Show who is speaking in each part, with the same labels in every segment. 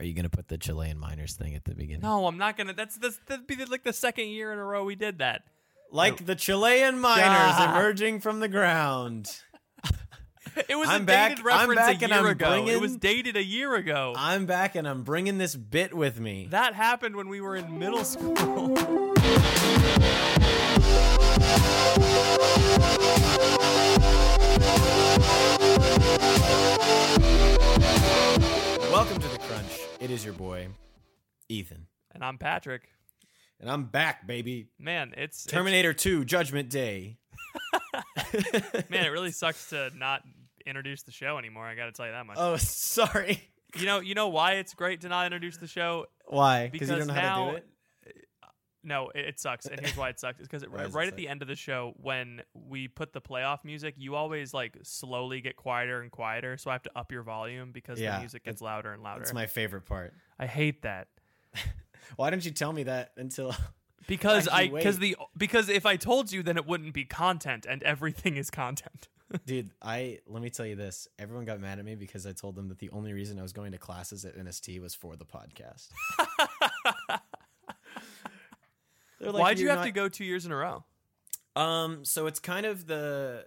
Speaker 1: Are you gonna put the Chilean miners thing at the beginning?
Speaker 2: No, I'm not gonna. That's this. That'd be like the second year in a row we did that.
Speaker 1: Like the Chilean miners
Speaker 2: Yeah.
Speaker 1: emerging from the ground.
Speaker 2: It was
Speaker 1: I'm
Speaker 2: a
Speaker 1: back-
Speaker 2: dated
Speaker 1: I'm
Speaker 2: reference
Speaker 1: back
Speaker 2: a
Speaker 1: and
Speaker 2: year
Speaker 1: I'm
Speaker 2: ago. It
Speaker 1: bringing-
Speaker 2: was dated a year ago.
Speaker 1: I'm back and I'm bringing this bit with me.
Speaker 2: that happened when we were in middle school.
Speaker 1: Welcome to the Crunch. It is your boy, Ethan,
Speaker 2: and I'm Patrick.
Speaker 1: and I'm back, baby.
Speaker 2: Man, it's, it's
Speaker 1: Terminator 2, Judgment Day.
Speaker 2: man, it really sucks to not introduce the show anymore. I got to tell you that much.
Speaker 1: Oh, sorry.
Speaker 2: You know, you know why it's great to not introduce the show?
Speaker 1: Why? Because you don't know how to do it.
Speaker 2: No, it, it sucks, and here's why it sucks. It's because
Speaker 1: Why does it
Speaker 2: right at the end of the show, when we put the playoff music, you always like slowly get quieter and quieter. So I have to up your volume because
Speaker 1: Yeah,
Speaker 2: the music gets louder and louder.
Speaker 1: That's my favorite part.
Speaker 2: I hate that
Speaker 1: Why didn't you tell me that until?
Speaker 2: because I because the because if I told you, then it wouldn't be content, and everything is content.
Speaker 1: Dude, I let me tell you this. Everyone got mad at me because I told them that the only reason I was going to classes at NST was for the podcast. They're like,
Speaker 2: Why'd you
Speaker 1: "You're
Speaker 2: have to go two years in a row?
Speaker 1: Um, so it's kind of the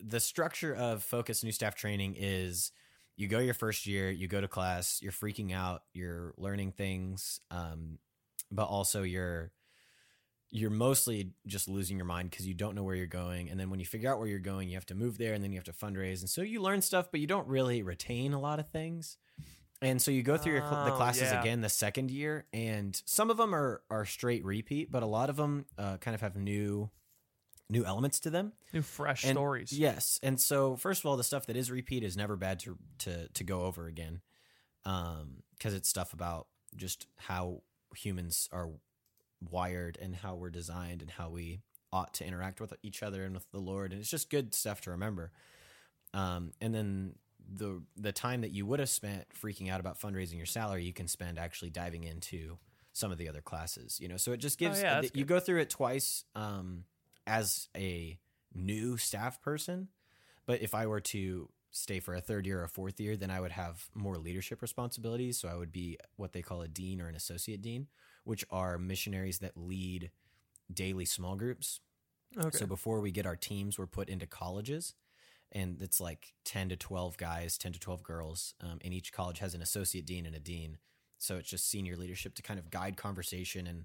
Speaker 1: the structure of focus new staff training is you go your first year, you go to class, you're freaking out, you're learning things, um, but also you're you're mostly just losing your mind because you don't know where you're going. And then when you figure out where you're going, you have to move there and then you have to fundraise. And so you learn stuff, but you don't really retain a lot of things. And so you go through your the
Speaker 2: Oh,
Speaker 1: classes
Speaker 2: yeah.
Speaker 1: again the second year, and some of them are are straight repeat, but a lot of them uh, kind of have new new elements to them.
Speaker 2: New fresh
Speaker 1: And-
Speaker 2: stories.
Speaker 1: Yes, and so first of all, the stuff that is repeat is never bad to to to go over again, because it's stuff about just how humans are wired and how we're designed and how we ought to interact with each other and with the Lord, and it's just good stuff to remember. Um, and then the the time that you would have spent freaking out about fundraising your salary, you can spend actually diving into some of the other classes. You know, so it just gives
Speaker 2: Oh, yeah,
Speaker 1: you go through it twice um, as a new staff person. But if I were to stay for a third year or a fourth year, then I would have more leadership responsibilities. So I would be what they call a dean or an associate dean, which are missionaries that lead daily small groups.
Speaker 2: Okay.
Speaker 1: So before we get our teams, we're put into colleges, and it's like ten to twelve guys, ten to twelve girls, um, and each college has an associate dean and a dean. So it's just senior leadership to kind of guide conversation and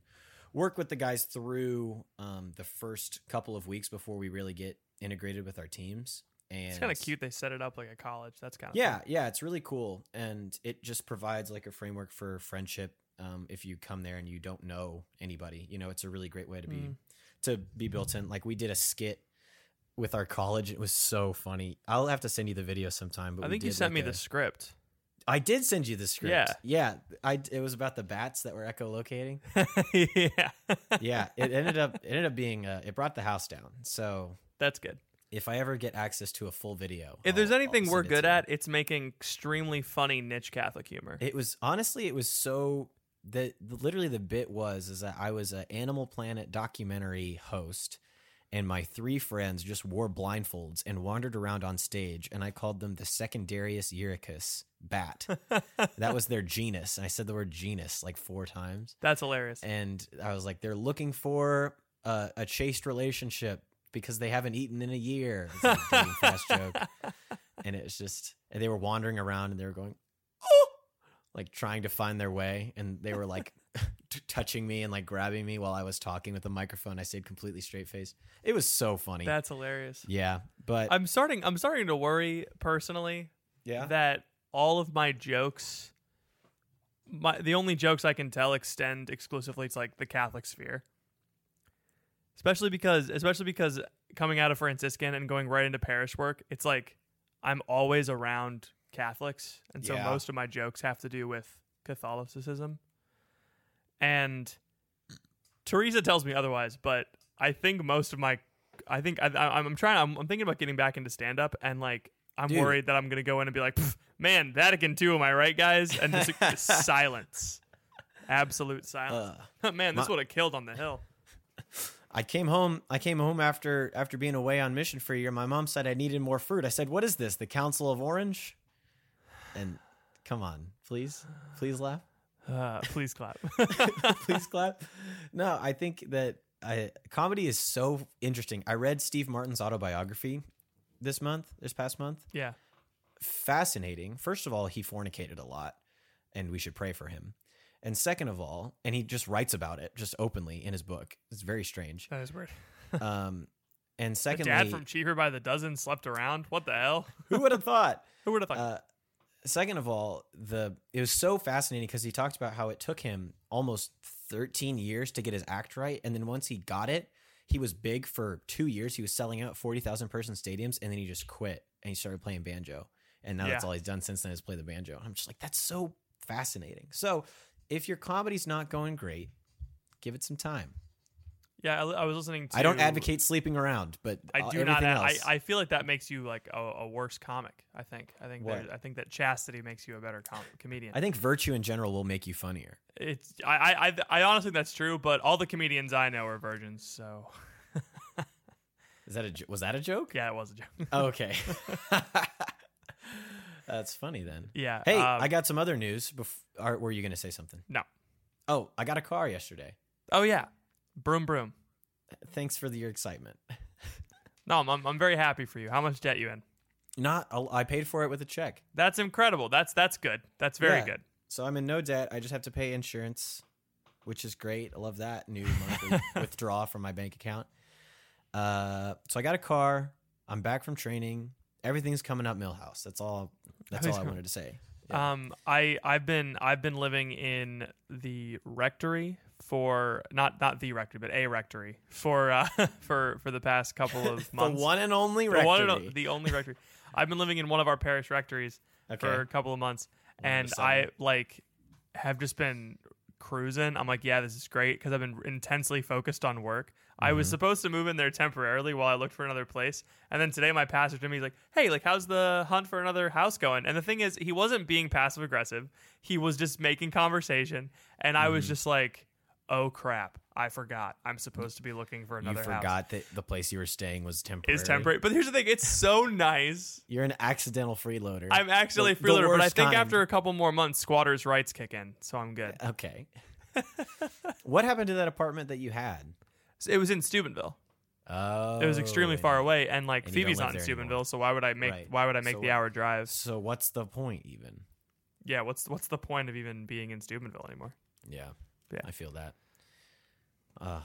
Speaker 1: work with the guys through um, the first couple of weeks before we really get integrated with our teams. And
Speaker 2: it's kind of cute. They set it up like a college. That's kind of
Speaker 1: yeah, yeah, it's really cool, and it just provides like a framework for friendship. Um, if you come there and you don't know anybody, you know, it's a really great way to be
Speaker 2: Mm.
Speaker 1: to be built in. Like we did a skit with our college; it was so funny. I'll have to send you the video sometime. But
Speaker 2: I think you sent
Speaker 1: like,
Speaker 2: me
Speaker 1: a-
Speaker 2: the script.
Speaker 1: I did send you the script.
Speaker 2: Yeah.
Speaker 1: yeah. I it was about the bats that were echolocating.
Speaker 2: yeah,
Speaker 1: yeah, it ended up it ended up being uh, it brought the house down. So
Speaker 2: that's good.
Speaker 1: if I ever get access to a full video,
Speaker 2: If there's
Speaker 1: I'll- I'll
Speaker 2: anything we're good at, it's making extremely funny niche Catholic humor.
Speaker 1: It was honestly, it was so the, the literally the bit was is that I was an Animal Planet documentary host, and my three friends just wore blindfolds and wandered around on stage, and I called them the Secundarius uricus bat. that was their genus, and I said the word genus like four times,
Speaker 2: That's hilarious.
Speaker 1: and I was like, they're looking for a, a chaste relationship because they haven't eaten in a year. It's like a fast joke and it was just and they were wandering around and they were going oh like trying to find their way and they were like t- touching me and like grabbing me while i was talking with the microphone i stayed completely straight faced it was so funny
Speaker 2: That's hilarious.
Speaker 1: yeah but
Speaker 2: I'm starting. I'm starting to worry personally
Speaker 1: yeah
Speaker 2: that all of my jokes, my the only jokes I can tell extend exclusively to like the Catholic sphere. Especially because, especially because coming out of Franciscan and going right into parish work, it's like I'm always around Catholics, and so
Speaker 1: Yeah.
Speaker 2: most of my jokes have to do with Catholicism. And Teresa tells me otherwise, but I think most of my, I think I, I, I'm trying. I'm, I'm thinking about getting back into stand up, and like I'm
Speaker 1: Dude.
Speaker 2: worried that I'm gonna go in and be like, man, Vatican II, am I right, guys? And just silence, absolute silence.
Speaker 1: uh,
Speaker 2: man, this
Speaker 1: my-
Speaker 2: would have killed on the hill.
Speaker 1: i came home i came home after after being away on mission for a year my mom said i needed more fruit i said what is this the council of orange and Come on, please, please laugh.
Speaker 2: Uh, please clap.
Speaker 1: please clap. No, I think that I, comedy is so interesting. I read Steve Martin's autobiography this month, this past month.
Speaker 2: yeah.
Speaker 1: Fascinating. First of all, he fornicated a lot, and we should pray for him. And second of all, and he just writes about it just openly in his book. It's very strange.
Speaker 2: That is weird.
Speaker 1: Um, and
Speaker 2: The
Speaker 1: secondly,
Speaker 2: dad from Cheaper by the Dozen slept around. What the hell?
Speaker 1: who would have thought?
Speaker 2: Who would have thought?
Speaker 1: Uh, second of all, the it was so fascinating because he talked about how it took him almost 13 years to get his act right, and then once he got it, he was big for two years. He was selling out 40,000 person stadiums, and then he just quit and he started playing banjo. And now that's all he's done since then is play the banjo. I'm just like, that's so fascinating. So if your comedy's not going great, give it some time.
Speaker 2: Yeah, I, I was listening to.
Speaker 1: I don't advocate sleeping around, but
Speaker 2: I
Speaker 1: uh,
Speaker 2: do not. I,
Speaker 1: else-
Speaker 2: I feel like that makes you like a, a worse comic. I think. I think.
Speaker 1: What?
Speaker 2: That, I think that chastity makes you a better com- comedian.
Speaker 1: I think virtue in general will make you funnier.
Speaker 2: it's. I, I. I. I honestly, think that's true. But all the comedians I know are virgins. So
Speaker 1: Is that a jo- was that a joke?
Speaker 2: yeah, it was a joke.
Speaker 1: Okay. That's funny then.
Speaker 2: yeah.
Speaker 1: Hey,
Speaker 2: um,
Speaker 1: I got some other news. Bef- or were you going to say something?
Speaker 2: No.
Speaker 1: Oh, I got a car yesterday.
Speaker 2: Oh yeah. Broom broom.
Speaker 1: Thanks for the, your excitement.
Speaker 2: No, I'm, I'm. I'm very happy for you. How much debt you in?
Speaker 1: Not, I'll- paid for it with a check.
Speaker 2: That's incredible. That's that's good. That's very
Speaker 1: Yeah.
Speaker 2: good.
Speaker 1: So I'm in no debt. I just have to pay insurance, which is great. I love that new monthly withdrawal from my bank account. Uh, so I got a car. I'm back from training. Everything's coming up Milhouse. That's all. That's all I wanted to say. Yeah.
Speaker 2: Um, I I've been I've been living in the rectory for not not the rectory but a rectory for uh, for for the past couple of months.
Speaker 1: the one and only
Speaker 2: The
Speaker 1: rectory.
Speaker 2: one and o- the only rectory. I've been living in one of our parish rectories
Speaker 1: okay.
Speaker 2: for a couple of months,
Speaker 1: One of
Speaker 2: and I like have just been cruising. I'm like, yeah, this is great because I've been intensely focused on work. I was
Speaker 1: Mhm.
Speaker 2: supposed to move in there temporarily while I looked for another place, and then today my pastor to me he's like, "Hey, like, how's the hunt for another house going?" And the thing is, he wasn't being passive aggressive; he was just making conversation, and I was
Speaker 1: Mhm.
Speaker 2: just like, "Oh crap, I forgot. I'm supposed to be looking for
Speaker 1: you
Speaker 2: another house."
Speaker 1: I forgot that the place you were staying was temporary.
Speaker 2: Is temporary, but here's the thing: it's so nice.
Speaker 1: You're an accidental freeloader.
Speaker 2: I'm actually
Speaker 1: The-
Speaker 2: a freeloader,
Speaker 1: the
Speaker 2: but I think
Speaker 1: kind.
Speaker 2: after a couple more months, squatters' rights kick in, so I'm good.
Speaker 1: Okay. what happened to that apartment that you had?
Speaker 2: It was in Steubenville.
Speaker 1: Oh,
Speaker 2: It was extremely far away, and like
Speaker 1: and
Speaker 2: Phoebe's not in Steubenville,
Speaker 1: anymore.
Speaker 2: so why would I make
Speaker 1: Right.
Speaker 2: why would I make
Speaker 1: So
Speaker 2: the
Speaker 1: what-
Speaker 2: hour drive?
Speaker 1: So what's the point even?
Speaker 2: Yeah, what's what's the point of even being in Steubenville anymore?
Speaker 1: Yeah.
Speaker 2: Yeah.
Speaker 1: I feel that. Uh,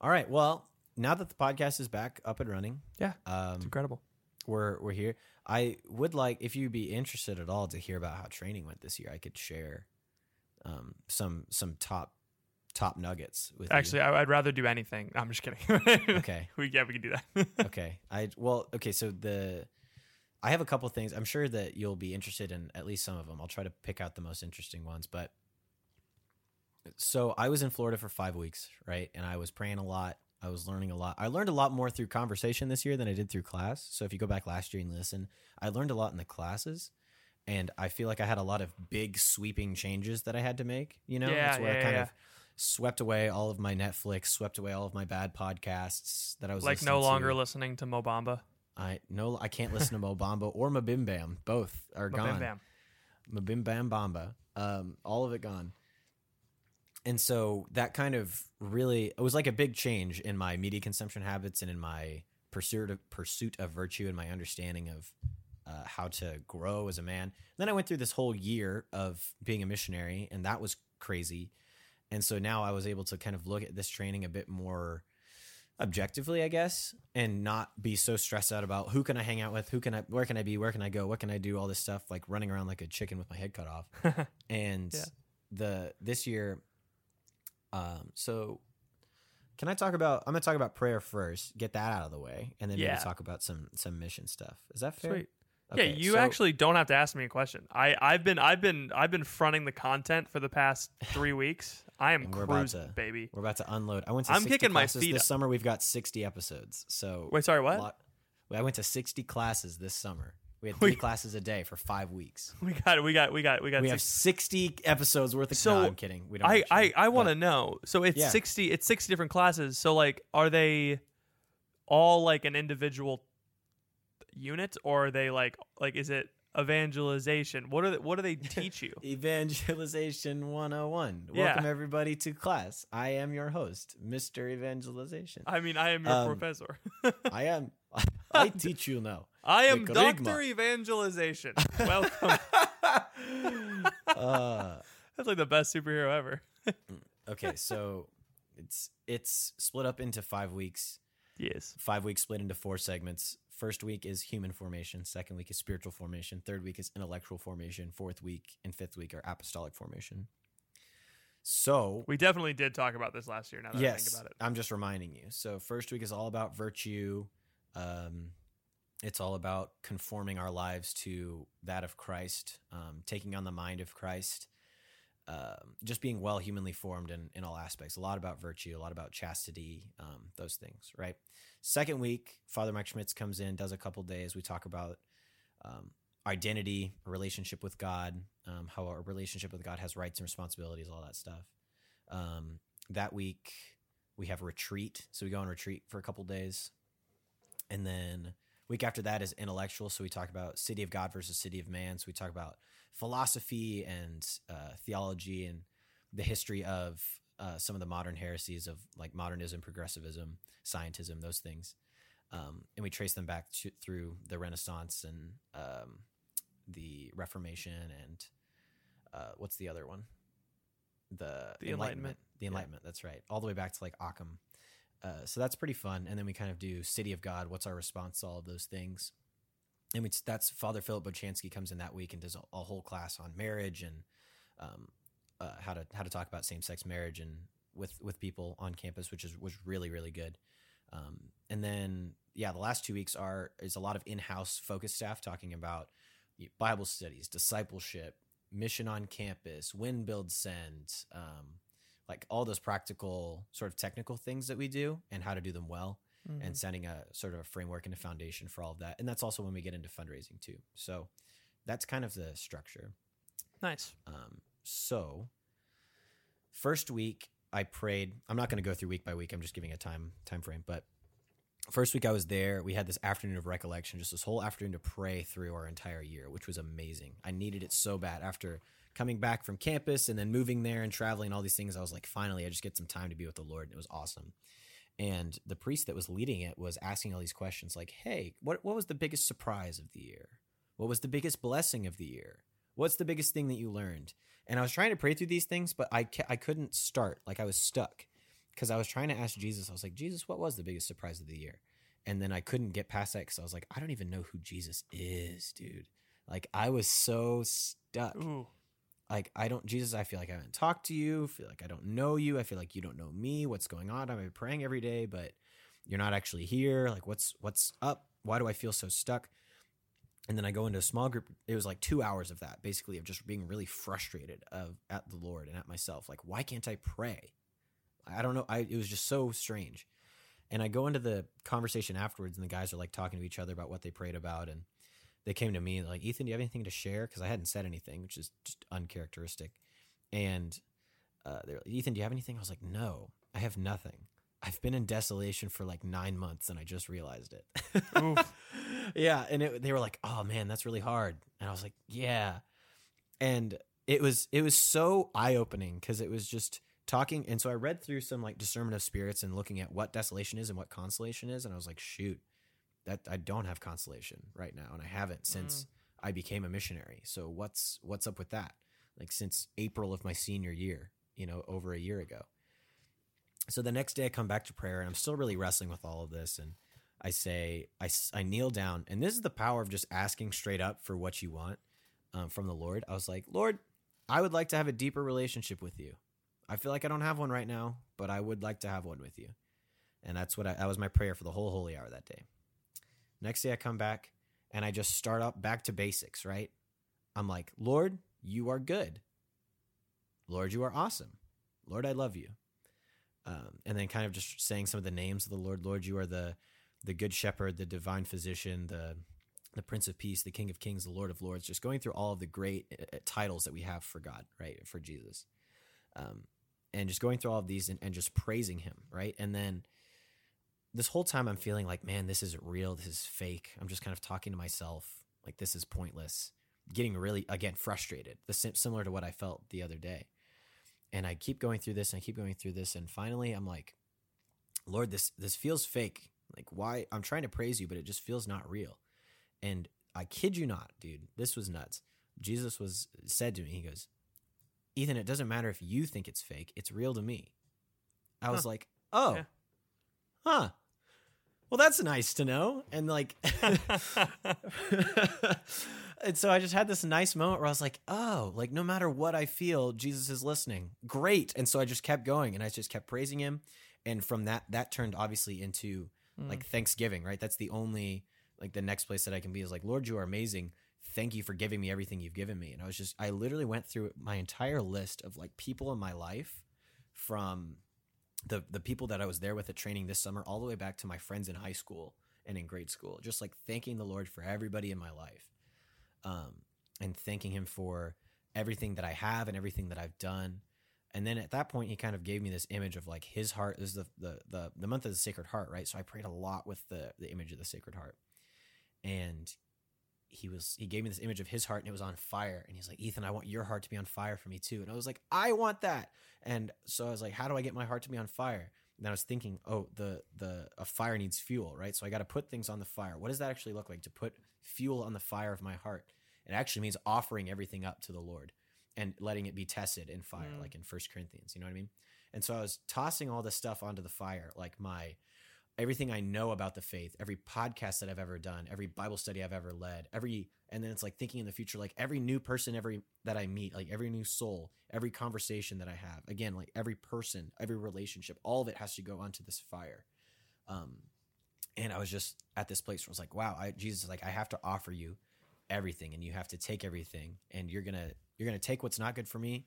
Speaker 1: all right. Well, now that the podcast is back up and running,
Speaker 2: Yeah,
Speaker 1: um,
Speaker 2: It's incredible.
Speaker 1: we're we're here. I would like if you'd be interested at all to hear about how training went this year. I could share um, some some top top nuggets with
Speaker 2: Actually, I, I'd rather do anything. I'm just kidding.
Speaker 1: Okay.
Speaker 2: we yeah we can do that.
Speaker 1: okay. I well, okay, so the I have a couple things. I'm sure that you'll be interested in at least some of them. I'll try to pick out the most interesting ones, but so I was in Florida for 5 weeks, right? And I was praying a lot. I was learning a lot. I learned a lot more through conversation this year than I did through class. So if you go back last year and listen, I learned a lot in the classes. And I feel like I had a lot of big sweeping changes that I had to make. You know,
Speaker 2: Yeah,
Speaker 1: that's where
Speaker 2: yeah,
Speaker 1: I kind
Speaker 2: yeah.
Speaker 1: of swept away all of my Netflix, swept away all of my bad podcasts that I was
Speaker 2: like no
Speaker 1: to.
Speaker 2: longer listening to Mobamba.
Speaker 1: I no, I can't listen to Mobamba or Mabim Bam. Both are
Speaker 2: Bam
Speaker 1: gone.
Speaker 2: bam.
Speaker 1: Mabim Bam Bamba. Um, all of it gone. And so that kind of really it was like a big change in my media consumption habits and in my pursuit of pursuit of virtue and my understanding of uh, how to grow as a man. Then I went through this whole year of being a missionary, and that was crazy. And so now I was able to kind of look at this training a bit more objectively, I guess, and not be so stressed out about who can I hang out with, who can I, where can I be, where can I go, what can I do, all this stuff, like running around like a chicken with my head cut off. and
Speaker 2: Yeah.
Speaker 1: the this year, um, so can I talk about? I'm gonna talk about prayer first, get that out of the way, and then
Speaker 2: Yeah.
Speaker 1: maybe talk about some some mission stuff. Is that fair?
Speaker 2: Sweet.
Speaker 1: Okay,
Speaker 2: yeah, you
Speaker 1: so-
Speaker 2: actually don't have to ask me a question. I I've been I've been I've been fronting the content for the past three weeks. I am
Speaker 1: we're about
Speaker 2: cruising,
Speaker 1: to-
Speaker 2: baby.
Speaker 1: We're about to unload. I went to
Speaker 2: I'm
Speaker 1: 60
Speaker 2: kicking my feet
Speaker 1: this
Speaker 2: up.
Speaker 1: summer. We've got 60 episodes. So
Speaker 2: Wait, sorry, what?
Speaker 1: lot- I went to 60 classes this summer. We had
Speaker 2: We-
Speaker 1: three classes a day for five weeks.
Speaker 2: We got it. We got we got we got.
Speaker 1: We have 60 episodes worth of.
Speaker 2: So,
Speaker 1: no, I'm kidding. We don't.
Speaker 2: I I I want to know. So it's
Speaker 1: Yeah.
Speaker 2: sixty. It's sixty different classes. So like, are they all like an individual unit, or are they like like is it evangelization. What are they, what do they teach you?
Speaker 1: Evangelization 101.
Speaker 2: Yeah.
Speaker 1: Welcome everybody to class. I am your host, Mr. Evangelization.
Speaker 2: I mean, I am your
Speaker 1: Um,
Speaker 2: professor.
Speaker 1: I am I teach you now.
Speaker 2: I am Doctor. Evangelization. Welcome.
Speaker 1: uh,
Speaker 2: That's like the best superhero ever.
Speaker 1: okay, so it's it's split up into 5 weeks.
Speaker 2: Yes.
Speaker 1: Five weeks split into four segments. First week is human formation. Second week is spiritual formation. Third week is intellectual formation. Fourth week and fifth week are apostolic formation. So,
Speaker 2: We definitely did talk about this last year. Now that I think about it.
Speaker 1: I'm just reminding you. So, first week is all about virtue. Um, it's all about conforming our lives to that of Christ, um, taking on the mind of Christ, um, just being well humanly formed in, in all aspects. A lot about virtue, a lot about chastity, um, those things, right? Second week, Father Mike Schmitz comes in, does a couple days. We talk about um, identity, relationship with God, um, how our relationship with God has rights and responsibilities, all that stuff. Um, that week, we have retreat. So we go on retreat for a couple days. And then week after that is intellectual. So we talk about city of God versus city of man. So we talk about philosophy and uh, theology and the history of uh, some of the modern heresies of like modernism, progressivism, scientism, those things. Um, and we trace them back to, through the Renaissance and um, the Reformation and uh, what's the other one? The,
Speaker 2: The Enlightenment.
Speaker 1: The
Speaker 2: Yeah.
Speaker 1: Enlightenment. That's right. All the way back to like Occam. Uh, so that's pretty fun. And then we kind of do City of God. What's our response to all of those things? And we, that's Father Philip Bochanski comes in that week and does a, a whole class on marriage and um, uh, how to how to talk about same sex marriage and with with people on campus, which is was really really good. Um, and then yeah, the last two weeks are is a lot of in house focus staff talking about Bible studies, discipleship, mission on campus, win, build, send, um, like all those practical sort of technical things that we do and how to do them well
Speaker 2: Mhm.
Speaker 1: and setting a sort of a framework and a foundation for all of that. And that's also when we get into fundraising too. So that's kind of the structure.
Speaker 2: nice.
Speaker 1: Um, so first week I prayed. I'm not going to go through week by week. I'm just giving a time time frame. But first week I was there. We had this afternoon of recollection, just this whole afternoon to pray through our entire year, which was amazing. I needed it so bad after coming back from campus and then moving there and traveling all these things. I was like, finally, I just get some time to be with the Lord, and it was awesome. And the priest that was leading it was asking all these questions, like, "Hey, what what was the biggest surprise of the year? What was the biggest blessing of the year? What's the biggest thing that you learned?" And I was trying to pray through these things, but I ca- I couldn't start. Like I was stuck because I was trying to ask Jesus. I was like, Jesus, what was the biggest surprise of the year? And then I couldn't get past that because I was like, I don't even know who Jesus is, dude. Like I was so stuck.
Speaker 2: Ooh.
Speaker 1: Like I don't, Jesus. I feel like I haven't talked to you. Feel like I don't know you. I feel like you don't know me. What's going on? I'm praying every day, but you're not actually here. Like what's what's up? Why do I feel so stuck? And then I go into a small group. It was like two hours of that, basically, of just being really frustrated of at the Lord and at myself. Like, why can't I pray? I don't know. I it was just so strange. And I go into the conversation afterwards, and the guys are like talking to each other about what they prayed about, and they came to me like, Ethan, do you have anything to share? Because I hadn't said anything, which is just uncharacteristic. And uh, they're like, Ethan, do you have anything? I was like, no, I have nothing. I've been in desolation for like nine months, and I just realized it. Yeah, and it, they were like, "Oh man, that's really hard," and I was like, "Yeah," and it was it was so eye opening because it was just talking, and so I read through some like discernment of spirits and looking at what desolation is and what consolation is, and I was like, "Shoot, that I don't have consolation right now, and I haven't since I became a missionary. So what's what's up with that? Like since April of my senior year, you know, over a year ago." So the next day I come back to prayer and I'm still really wrestling with all of this and I say I, I kneel down and this is the power of just asking straight up for what you want um, from the Lord. I was like, Lord, I would like to have a deeper relationship with you. I feel like I don't have one right now, but I would like to have one with you. And that's what I, that was my prayer for the whole holy hour that day. Next day I come back and I just start up back to basics, right? I'm like, Lord, you are good. Lord, you are awesome. Lord, I love you. Um, and then kind of just saying some of the names of the Lord. Lord, you are the the good shepherd, the divine physician, the the prince of peace, the king of kings, the lord of lords, just going through all of the great uh, titles that we have for God, right? For Jesus. Um, and just going through all of these and, and just praising him, right? And then this whole time I'm feeling like, man, this isn't real. This is fake. I'm just kind of talking to myself. Like this is pointless. getting really again frustrated, the similar to what I felt the other day. And I keep going through this and I keep going through this and finally I'm like, Lord, this this feels fake. Like why I'm trying to praise you, but it just feels not real. And I kid you not, dude, this was nuts. Jesus was said to me, he goes, Ethan, it doesn't matter if you think it's fake, it's real to me. I was
Speaker 2: Huh.
Speaker 1: like, oh,
Speaker 2: Yeah.
Speaker 1: huh. Well, that's nice to know. And like, and so I just had this nice moment where I was like, oh, like no matter what I feel, Jesus is listening. Great. And so I just kept going and I just kept praising him. And from that, that turned obviously into
Speaker 2: Mm.
Speaker 1: like Thanksgiving, right? That's the only, like the next place that I can be is like, Lord, you are amazing. Thank you for giving me everything you've given me. And I was just, I literally went through my entire list of like people in my life from the the people that I was there with at training this summer all the way back to my friends in high school and in grade school just like thanking the Lord for everybody in my life um and thanking him for everything that I have and everything that I've done. And then at that point he kind of gave me this image of like his heart. This is the the the, the month of the sacred heart right? So I prayed a lot with the the image of the sacred heart. And he was he gave me this image of his heart and it was on fire. And he's like Ethan I want your heart to be on fire for me too. And I was like I want that. And so I was like how do I get my heart to be on fire? And I was thinking oh the the a fire needs fuel right? So I got to put things on the fire. What does that actually look like? To put fuel on the fire of my heart. It actually means offering everything up to the Lord and letting it be tested in fire
Speaker 2: Mm.
Speaker 1: like in First Corinthians you know what I mean? And so I was tossing all this stuff onto the fire like my everything I know about the faith, every podcast that I've ever done, every Bible study I've ever led, every and then it's like thinking in the future, like every new person, every that I meet, like every new soul, every conversation that I have, again, like every person, every relationship, all of it has to go onto this fire. Um, and I was just at this place where I was like, wow, I, Jesus, is like I have to offer you everything, and you have to take everything, and you're gonna you're gonna take what's not good for me,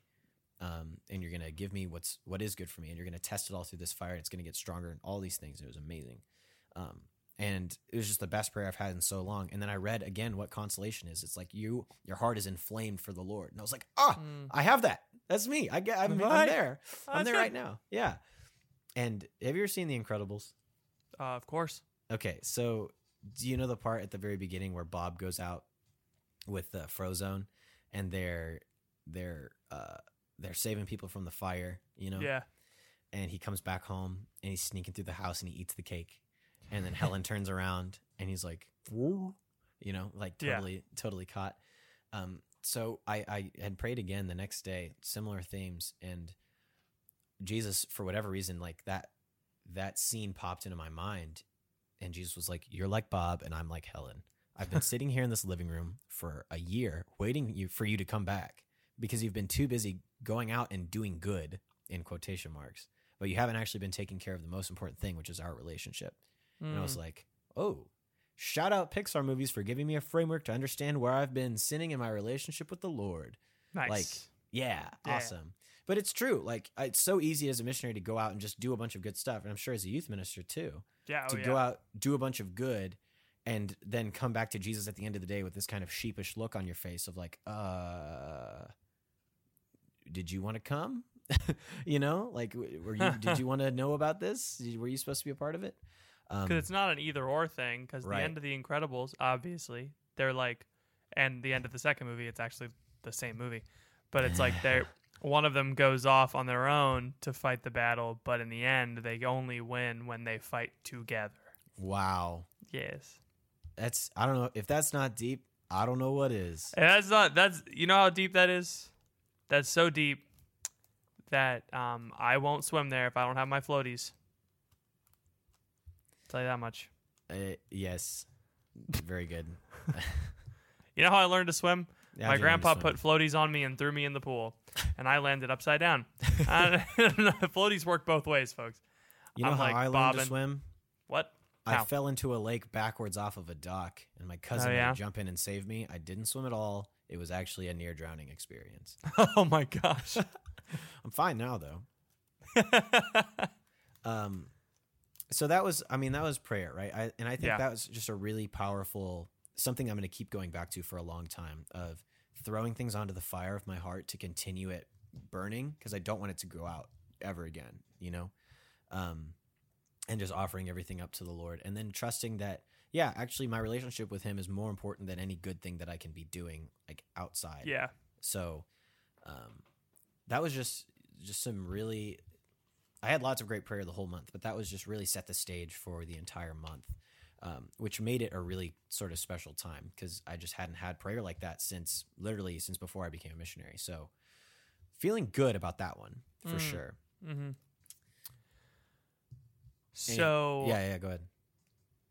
Speaker 1: um, and you're gonna give me what's what is good for me, and you're gonna test it all through this fire, and it's gonna get stronger, and all these things. It was amazing, um, and it was just the best prayer I've had in so long. And then I read again what consolation is. It's like you, your heart is inflamed for the Lord, and I was like, ah,
Speaker 2: Mm.
Speaker 1: I have that. That's me. I get, I'm, I'm there. I'm
Speaker 2: That's
Speaker 1: there right now. Yeah. And have you ever seen The Incredibles?
Speaker 2: Uh, of course.
Speaker 1: Okay, so do you know the part at the very beginning where Bob goes out with the Frozone and they're they're uh they're saving people from the fire, you know?
Speaker 2: Yeah.
Speaker 1: And he comes back home and he's sneaking through the house and he eats the cake. And then Helen turns around and he's like, "Woo," you know, like
Speaker 2: Yeah.
Speaker 1: totally totally caught. Um so I I had prayed again the next day, similar themes and Jesus for whatever reason like that that scene popped into my mind and Jesus was like, "You're like Bob, and I'm like Helen. I've been sitting here in this living room for a year, waiting you for you to come back because you've been too busy going out and doing good in quotation marks, but you haven't actually been taking care of the most important thing, which is our relationship." And I was
Speaker 2: Mm.
Speaker 1: like, "Oh." Shout out Pixar movies for giving me a framework to understand where I've been sinning in my relationship with the Lord.
Speaker 2: nice.
Speaker 1: like, Yeah,
Speaker 2: Yeah.
Speaker 1: awesome. But it's true. Like, it's so easy as a missionary to go out and just do a bunch of good stuff. And I'm sure as a youth minister too
Speaker 2: yeah.
Speaker 1: to
Speaker 2: oh,
Speaker 1: go out, do a bunch of good, and then come back to Jesus at the end of the day with this kind of sheepish look on your face of like, uh, did you want to come? you know, like, were you? did you want to know about this? Were you supposed to be a part of it? Um,
Speaker 2: because it's not an either or thing. Because
Speaker 1: Right.
Speaker 2: the end of the Incredibles, obviously, they're like, and the end of the second movie, it's actually the same movie, but it's like they're one of them goes off on their own to fight the battle, but in the end, they only win when they fight together.
Speaker 1: wow,
Speaker 2: Yes,
Speaker 1: that's I don't know if that's not deep. I don't know what is.
Speaker 2: and that's not that's you know how deep that is. That's so deep that um, I won't swim there if I don't have my floaties. tell you that much.
Speaker 1: Uh, yes, very good.
Speaker 2: You know how I learned to swim?
Speaker 1: How'd
Speaker 2: My
Speaker 1: you learn to
Speaker 2: grandpa put floaties on me and threw me in the pool, and I landed upside down. Floaties work both ways, folks.
Speaker 1: You know
Speaker 2: I'm
Speaker 1: how
Speaker 2: like
Speaker 1: I learned
Speaker 2: bobbing.
Speaker 1: to swim?
Speaker 2: What?
Speaker 1: I
Speaker 2: How?
Speaker 1: fell into a lake backwards off of a dock, and my cousin
Speaker 2: Oh,
Speaker 1: had
Speaker 2: yeah?
Speaker 1: to jump in and save me. I didn't swim at all. It was actually a near drowning experience.
Speaker 2: oh my gosh.
Speaker 1: I'm fine now, though. Um, so that was, I mean, that was prayer, right? I, and I think
Speaker 2: Yeah.
Speaker 1: that was just a really powerful something I'm going to keep going back to for a long time of throwing things onto the fire of my heart to continue it burning because I don't want it to go out ever again, you know? Um, and just offering everything up to the Lord and then trusting that, yeah, actually, my relationship with him is more important than any good thing that I can be doing like outside.
Speaker 2: Yeah.
Speaker 1: So, um, that was just just some really. I had lots of great prayer the whole month, but that was just really set the stage for the entire month, um, which made it a really sort of special time because I just hadn't had prayer like that since literally since before I became a missionary. So, feeling good about that one for
Speaker 2: Mm.
Speaker 1: sure.
Speaker 2: Mm-hmm.
Speaker 1: And-
Speaker 2: So
Speaker 1: yeah, yeah, go ahead.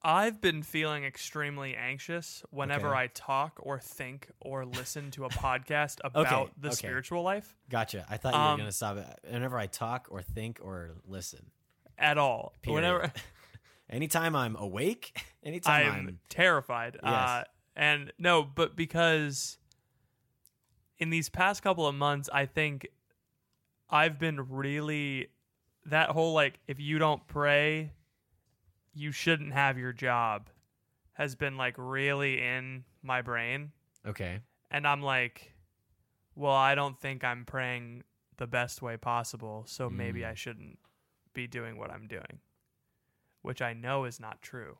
Speaker 2: I've been feeling extremely anxious whenever
Speaker 1: Okay.
Speaker 2: I talk or think or listen to a podcast about
Speaker 1: Okay,
Speaker 2: the
Speaker 1: okay.
Speaker 2: spiritual life
Speaker 1: Gotcha. I thought you were
Speaker 2: Um,
Speaker 1: gonna stop it. Whenever I talk or think or listen,
Speaker 2: at all.
Speaker 1: period.
Speaker 2: Whenever
Speaker 1: anytime I'm awake, anytime
Speaker 2: I'm,
Speaker 1: I'm,
Speaker 2: terrified.
Speaker 1: Yes.
Speaker 2: Uh, and no, but because in these past couple of months, I think I've been really that whole like if you don't pray, you shouldn't have your job has been like really in my brain.
Speaker 1: okay,
Speaker 2: And I'm like, well, I don't think I'm praying the best way possible, so maybe
Speaker 1: Mm.
Speaker 2: I shouldn't be doing what I'm doing, which I know is not true.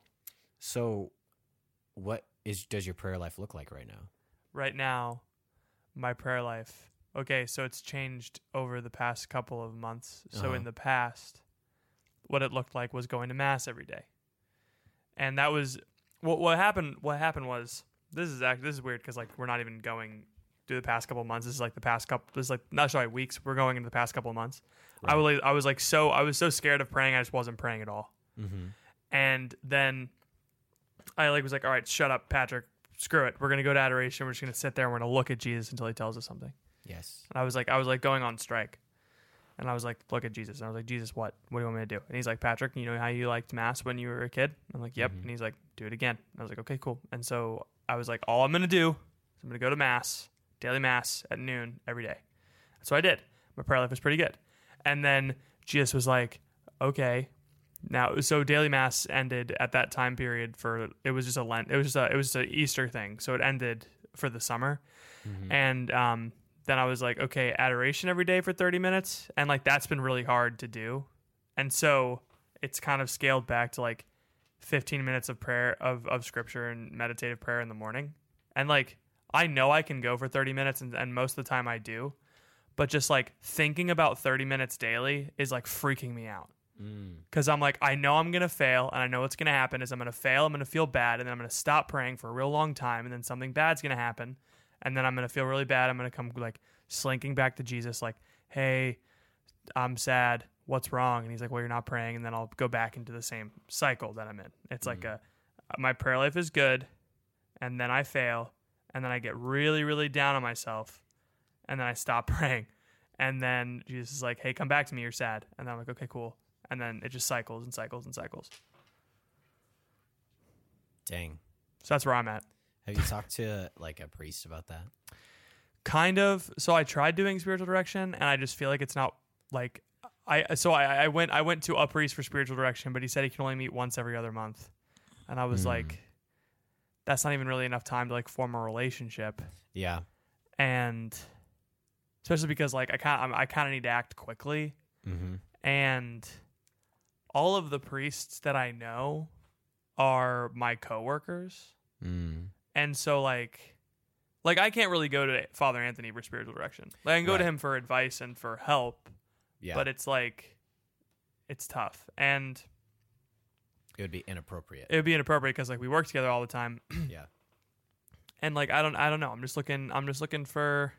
Speaker 1: so what is does your prayer life look like right now?
Speaker 2: right now my prayer life okay so it's changed over the past couple of months so
Speaker 1: Uh-huh.
Speaker 2: in the past what it looked like was going to mass every day and that was what what happened what happened was this is act this is weird because like we're not even going through the past couple of months this is like the past couple this is like not sorry weeks we're going into the past couple of months i
Speaker 1: Right.
Speaker 2: was i was like so i was so scared of praying i just wasn't praying at all
Speaker 1: Mm-hmm.
Speaker 2: and then I like was like, all right, shut up, Patrick. Screw it. We're gonna go to adoration. We're just gonna sit there and we're gonna look at Jesus until he tells us something.
Speaker 1: Yes.
Speaker 2: And I was like, I was like going on strike. And I was like, look at Jesus. And I was like, Jesus, what? What do you want me to do? And he's like, Patrick, you know how you liked mass when you were a kid? I'm like, yep.
Speaker 1: Mhm.
Speaker 2: And he's like, do it again. And I was like, okay, cool. And so I was like, all I'm gonna do is I'm gonna go to mass, daily mass at noon every day. So I did. My prayer life was pretty good. And then Jesus was like, okay. Now, so daily mass ended at that time period for it was just a Lent. It was just a it was an Easter thing. So it ended for the summer.
Speaker 1: Mhm.
Speaker 2: And um, then I was like, okay, adoration every day for 30 minutes. And like, that's been really hard to do. And so it's kind of scaled back to like 15 minutes of prayer, of, of scripture and meditative prayer in the morning. And like, I know I can go for 30 minutes, and, and most of the time I do. But just like thinking about 30 minutes daily is like freaking me out
Speaker 1: Mm.
Speaker 2: because I'm like, I know I'm gonna fail, and I know what's gonna happen is I'm gonna fail, I'm gonna feel bad, and then I'm gonna stop praying for a real long time, and then something bad's gonna happen, and then I'm gonna feel really bad. I'm gonna come like slinking back to Jesus, like, hey, I'm sad. What's wrong? And he's like, well, you're not praying, and then I'll go back into the same cycle that I'm in. It's like mm-hmm. a uh, my prayer life is good, and then I fail, and then I get really, really down on myself, and then I stop praying. And then Jesus is like, hey, come back to me. You're sad. And then I'm like, okay, cool and then it just cycles and cycles and cycles.
Speaker 1: Dang.
Speaker 2: So that's where I'm at.
Speaker 1: Have you talked to like a priest about that?
Speaker 2: Kind of. So I tried doing spiritual direction, and I just feel like it's not like I. So I, I went I went to a priest for spiritual direction, but he said he can only meet once every other month, and I was
Speaker 1: Hmm.
Speaker 2: like, that's not even really enough time to like form a relationship,
Speaker 1: Yeah.
Speaker 2: and especially because like I kind I kind of need to act quickly,
Speaker 1: Mm-hmm.
Speaker 2: and all of the priests that I know are my coworkers.
Speaker 1: Mm.
Speaker 2: And so like like I can't really go to Father Anthony for spiritual direction. Like I can go to him for advice and for help,
Speaker 1: Yeah.
Speaker 2: but it's like it's tough. And
Speaker 1: it would be inappropriate.
Speaker 2: it would be inappropriate cuz like we work together all the time
Speaker 1: yeah.
Speaker 2: and like I don't I don't know. I'm just looking I'm just looking for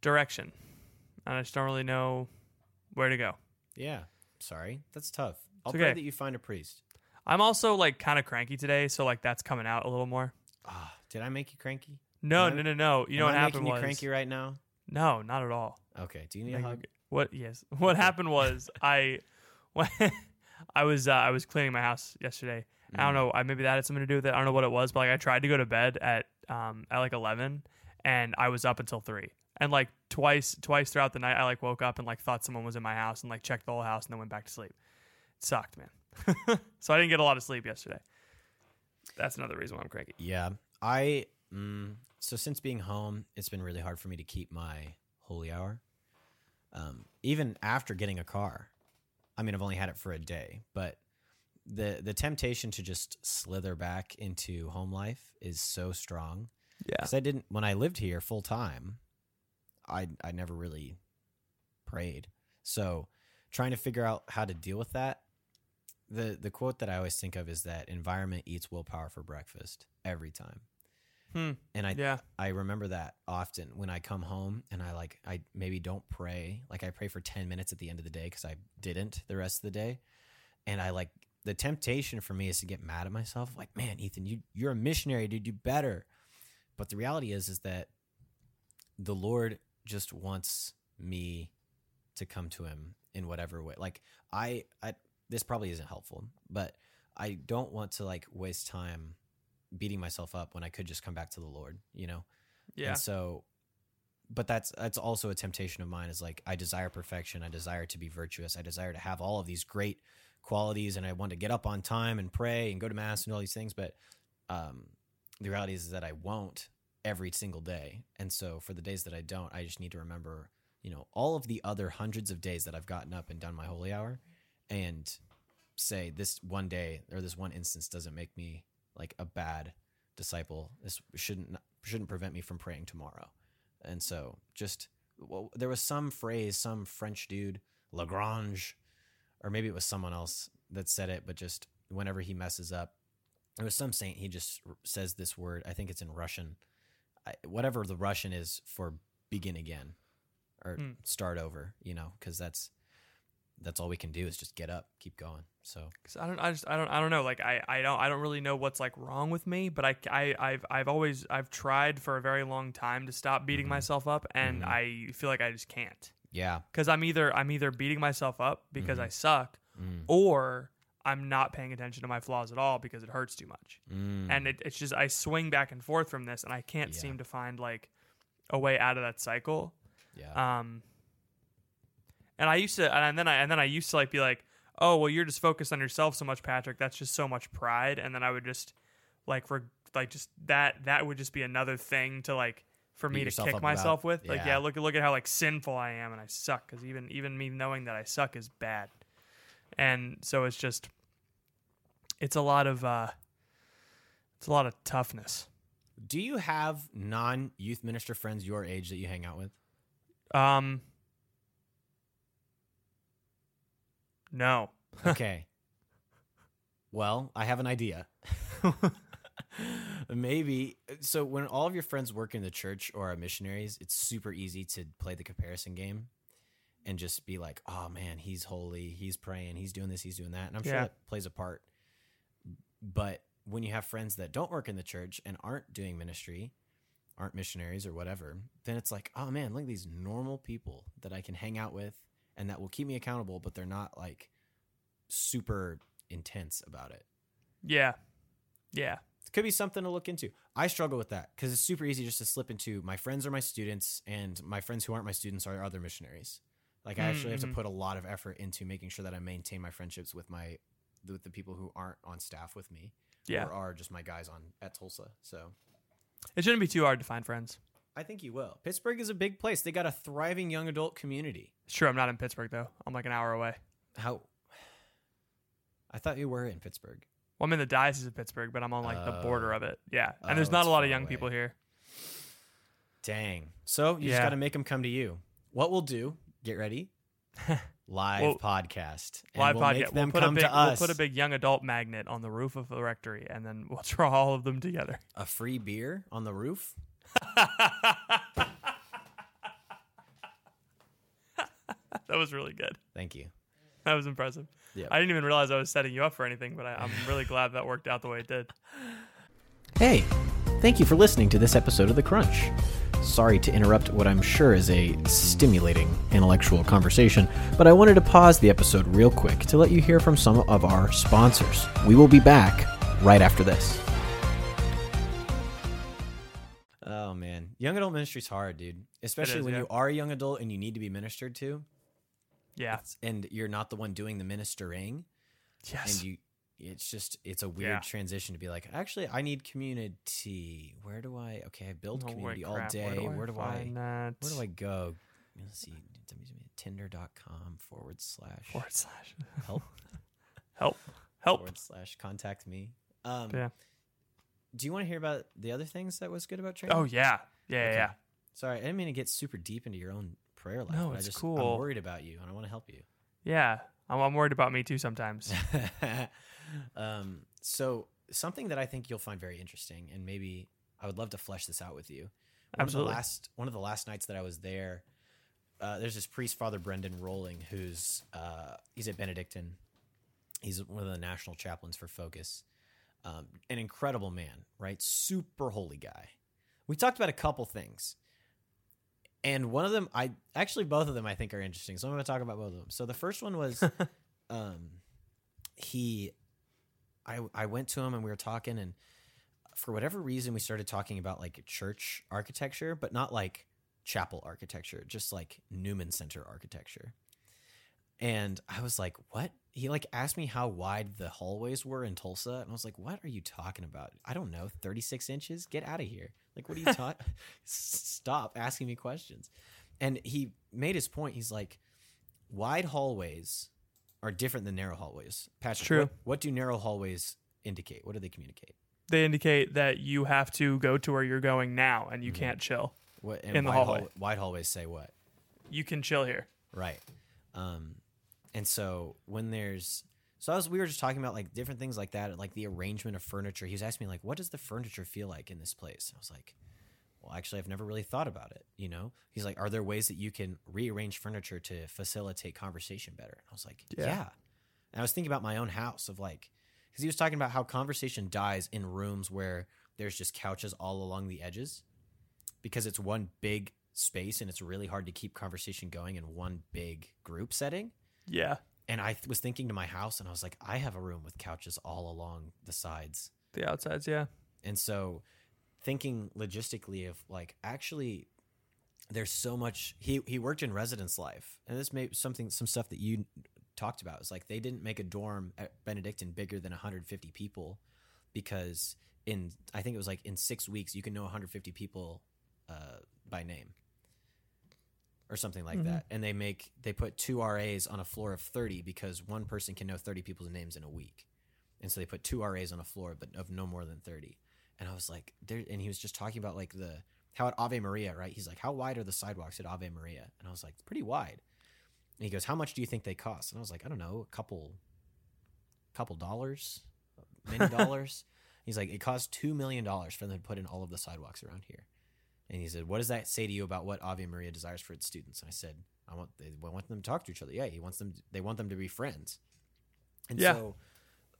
Speaker 2: direction. And I just don't really know where to go.
Speaker 1: Yeah. Sorry. That's tough. I'll
Speaker 2: It's
Speaker 1: pray that you find a priest.
Speaker 2: I'm also like kind of cranky today, so like that's coming out a little more.
Speaker 1: Ah, did I make you cranky?
Speaker 2: No,
Speaker 1: Am I-
Speaker 2: no, no, no. You know
Speaker 1: Am
Speaker 2: what
Speaker 1: I
Speaker 2: happened
Speaker 1: making you
Speaker 2: was
Speaker 1: cranky right now?
Speaker 2: No, not at all.
Speaker 1: Okay. Do you need a
Speaker 2: Like,
Speaker 1: hug?
Speaker 2: What? Yes. What happened was I, when I was uh, I was cleaning my house yesterday. I
Speaker 1: Mm.
Speaker 2: don't know. I maybe that had something to do with it. I don't know what it was, but like I tried to go to bed at um at like eleven, and I was up until three. And like twice twice throughout the night, I like woke up and like thought someone was in my house and like checked the whole house and then went back to sleep. It sucked, man. so I didn't get a lot of sleep yesterday. That's another reason why I'm cranky.
Speaker 1: Yeah. I mm, so since being home, it's been really hard for me to keep my holy hour. Um, even after getting a car. I mean, I've only had it for a day, but the the temptation to just slither back into home life is so strong.
Speaker 2: Yeah.
Speaker 1: Because I didn't when I lived here full time, I I never really prayed. So trying to figure out how to deal with that. The the quote that I always think of is that environment eats willpower for breakfast every time.
Speaker 2: Hmm.
Speaker 1: And I
Speaker 2: Yeah.
Speaker 1: I remember that often when I come home and I like I maybe don't pray. Like I pray for 10 minutes at the end of the day cuz I didn't the rest of the day. And I like the temptation for me is to get mad at myself like, "Man, Ethan, you you're a missionary, dude, you better." But the reality is is that the Lord just wants me to come to him in whatever way. Like I I this probably isn't helpful, but I don't want to like waste time beating myself up when I could just come back to the Lord, you know?
Speaker 2: Yeah.
Speaker 1: And so but that's that's also a temptation of mine is like I desire perfection, I desire to be virtuous, I desire to have all of these great qualities and I want to get up on time and pray and go to mass and all these things, but um the reality is that I won't every single day. And so for the days that I don't, I just need to remember, you know, all of the other hundreds of days that I've gotten up and done my holy hour and say this one day or this one instance doesn't make me like a bad disciple. This shouldn't shouldn't prevent me from praying tomorrow. And so just well, there was some phrase, some French dude, Lagrange, or maybe it was someone else that said it, but just whenever he messes up, there was some saint he just says this word. I think it's in Russian, I, whatever the Russian is for begin again or
Speaker 2: Hmm.
Speaker 1: start over. You know, because that's that's all we can do is just get up, keep going. So
Speaker 2: 'Cause I don't, I just, I don't, I don't know. Like, I, I don't, I don't really know what's like wrong with me. But I, I, I've, I've always, I've tried for a very long time to stop beating
Speaker 1: Mhm.
Speaker 2: myself up, and
Speaker 1: Mhm.
Speaker 2: I feel like I just can't.
Speaker 1: yeah,
Speaker 2: Because I'm either, I'm either beating myself up because
Speaker 1: Mhm.
Speaker 2: I suck,
Speaker 1: mm,
Speaker 2: or I'm not paying attention to my flaws at all because it hurts too much.
Speaker 1: mm,
Speaker 2: And it, it's just, I swing back and forth from this, and I can't
Speaker 1: Yeah.
Speaker 2: seem to find like a way out of that cycle.
Speaker 1: yeah,
Speaker 2: Um, and I used to, and then I, and then I used to like be like, oh, well, you're just focused on yourself so much, Patrick. That's just so much pride. And then I would just like, re- like just that, that would just be another thing to like, for
Speaker 1: Beat
Speaker 2: me to kick
Speaker 1: up about.
Speaker 2: myself with. Like,
Speaker 1: Yeah.
Speaker 2: yeah, look at, look at how like sinful I am and I suck. Cause even, even me knowing that I suck is bad. And so it's just, it's a lot of, uh, it's a lot of toughness.
Speaker 1: Do you have non youth minister friends your age that you hang out with?
Speaker 2: Um, no.
Speaker 1: Okay. well, I have an idea. Maybe so when all of your friends work in the church or are missionaries, it's super easy to play the comparison game and just be like, "Oh man, he's holy, he's praying, he's doing this, he's doing that." And I'm sure
Speaker 2: Yeah.
Speaker 1: that plays a part. But when you have friends that don't work in the church and aren't doing ministry, aren't missionaries or whatever, then it's like, "Oh man, look at these normal people that I can hang out with and that will keep me accountable, but they're not like super intense about it.
Speaker 2: Yeah. Yeah.
Speaker 1: It could be something to look into. I struggle with that because it's super easy just to slip into my friends are my students, and my friends who aren't my students are other missionaries. Like I actually have
Speaker 2: Mhm.
Speaker 1: to put a lot of effort into making sure that I maintain my friendships with my with the people who aren't on staff with me,
Speaker 2: Yeah.
Speaker 1: or are just my guys on at Tulsa. So
Speaker 2: It shouldn't be too hard to find friends.
Speaker 1: I think you will. Pittsburgh is a big place. They got a thriving young adult community.
Speaker 2: It's true. I'm not in Pittsburgh though. I'm like an hour away.
Speaker 1: How? I thought you were in Pittsburgh.
Speaker 2: Well, I'm in the diocese of Pittsburgh, but I'm on like the border
Speaker 1: Oh.
Speaker 2: of it. Yeah, and
Speaker 1: Oh,
Speaker 2: there's not
Speaker 1: it's
Speaker 2: a lot
Speaker 1: far
Speaker 2: of young
Speaker 1: away.
Speaker 2: people here.
Speaker 1: Dang. So you just
Speaker 2: Yeah.
Speaker 1: got to make them come to you. What we'll do? Get ready. Live
Speaker 2: Well,
Speaker 1: podcast. And
Speaker 2: Live
Speaker 1: we'll
Speaker 2: podcast.
Speaker 1: Make them
Speaker 2: we'll put
Speaker 1: come
Speaker 2: a big,
Speaker 1: to us.
Speaker 2: We'll put a big young adult magnet on the roof of the rectory, and then we'll draw all of them together.
Speaker 1: a free beer on the roof.
Speaker 2: That was really good.
Speaker 1: Thank you.
Speaker 2: That was impressive.
Speaker 1: Yep.
Speaker 2: I didn't even realize I was setting you up for anything, but I, I'm really glad that worked out the way it did.
Speaker 1: Hey, thank you for listening to this episode of The Crunch. Sorry to interrupt what I'm sure is a stimulating intellectual conversation, but I wanted to pause the episode real quick to let you hear from some of our sponsors. We will be back right after this. Young adult ministry's hard, dude. Especially
Speaker 2: is,
Speaker 1: when
Speaker 2: yeah.
Speaker 1: you are a young adult and you need to be ministered to,
Speaker 2: Yeah.
Speaker 1: It's- and you're not the one doing the ministering,
Speaker 2: Yes.
Speaker 1: and you it's just it's a weird
Speaker 2: Yeah.
Speaker 1: transition to be like actually i need community where do i okay i build
Speaker 2: Oh,
Speaker 1: community all day where do, I,
Speaker 2: find that?
Speaker 1: where do i go let's see tinder.com forward slash
Speaker 2: Forward slash.
Speaker 1: help
Speaker 2: Help. Help.
Speaker 1: forward slash contact me. Um,
Speaker 2: Yeah.
Speaker 1: Do you want to hear about the other things that was good about training?
Speaker 2: Oh yeah, yeah,
Speaker 1: Okay.
Speaker 2: yeah.
Speaker 1: Sorry, I didn't mean to get super deep into your own prayer life.
Speaker 2: No,
Speaker 1: but I
Speaker 2: it's
Speaker 1: just,
Speaker 2: cool.
Speaker 1: I'm worried about you, and I want to help you.
Speaker 2: Yeah, I'm, I'm worried about me too sometimes.
Speaker 1: um, so something that I think you'll find very interesting, and maybe I would love to flesh this out with you. One
Speaker 2: Absolutely.
Speaker 1: Of the last one of the last nights that I was there, uh, there's this priest, Father Brendan Rolling, who's uh, he's a Benedictine. He's one of the national chaplains for Focus. Um, an incredible man, right? Super holy guy. We talked about a couple things. And one of them, I actually both of them I think are interesting. So I'm going to talk about both of them. So the first one was, um, he, I I went to him and we were talking, and for whatever reason we started talking about like church architecture, but not like chapel architecture, just like Newman Center architecture. And I was like, "What?" He like asked me how wide the hallways were in Tulsa, and I was like, "What are you talking about? I don't know, thirty six inches. Get out of here! Like, what are you taught? Stop asking me questions." And he made his point. He's like, "Wide hallways are different than narrow hallways." Patrick,
Speaker 2: True.
Speaker 1: What, what do narrow hallways indicate? What do they communicate?
Speaker 2: they indicate that you have to go to where you're going now, and you
Speaker 1: Mm-hmm.
Speaker 2: can't chill.
Speaker 1: What
Speaker 2: In the hallway.
Speaker 1: hall- wide hallways say what?
Speaker 2: You can chill here.
Speaker 1: Right. Um, and so when there's so I was we were just talking about like different things like that, like the arrangement of furniture. He was asking me like, what does the furniture feel like in this place? I was like, well, actually, I've never really thought about it. You know, he's like, are there ways that you can rearrange furniture to facilitate conversation better? And I was like,
Speaker 2: Yeah.
Speaker 1: yeah. And I was thinking about my own house of like, because he was talking about how conversation dies in rooms where there's just couches all along the edges because it's one big space and it's really hard to keep conversation going in one big group setting.
Speaker 2: Yeah,
Speaker 1: And I th- was thinking to my house and I was like, I have a room with couches all along the sides.
Speaker 2: the outsides. Yeah,
Speaker 1: And so thinking logistically of like actually there's so much he he worked in residence life. And this may something some stuff that you talked about. It's like they didn't make a dorm at Benedictine bigger than 150 people because in I think it was like in 6 weeks you can know 150 people uh, by name or something like
Speaker 2: Mhm.
Speaker 1: that. And they make they put two RAs on a floor of 30 because one person can know 30 people's names in a week. And so they put two RAs on a floor but of no more than 30. And I was like there and he was just talking about like the how at Ave Maria, right? He's like, "How wide are the sidewalks at Ave Maria?" And I was like, "Pretty wide." And he goes, "How much do you think they cost?" And I was like, "I don't know, a couple couple dollars, many dollars." He's like, "It costs 2 million dollars for them to put in all of the sidewalks around here." And he said, "What does that say to you about what Ave Maria desires for its students?" And I said, "I want they want them to talk to each other. Yeah, he wants them they want them to be friends." And
Speaker 2: Yeah.
Speaker 1: so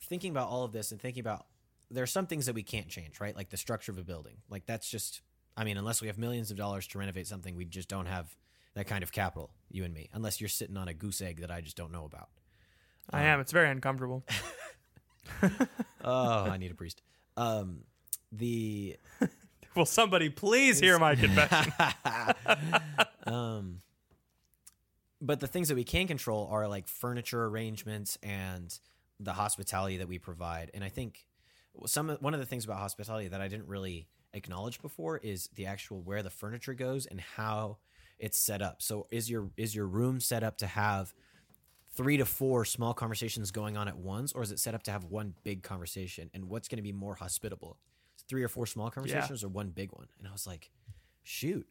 Speaker 1: thinking about all of this and thinking about there are some things that we can't change, right? Like the structure of a building. Like that's just I mean, unless we have millions of dollars to renovate something, we just don't have that kind of capital, you and me. Unless you're sitting on a goose egg that I just don't know about.
Speaker 2: I
Speaker 1: Um,
Speaker 2: am. It's very uncomfortable.
Speaker 1: Oh, I need a priest. Um the
Speaker 2: Will somebody please hear my confession?
Speaker 1: um, but the things that we can control are like furniture arrangements and the hospitality that we provide. And I think some one of the things about hospitality that I didn't really acknowledge before is the actual where the furniture goes and how it's set up. So is your is your room set up to have three to four small conversations going on at once, or is it set up to have one big conversation? And what's going to be more hospitable? Three or four small conversations or one big one? And I was like, shoot,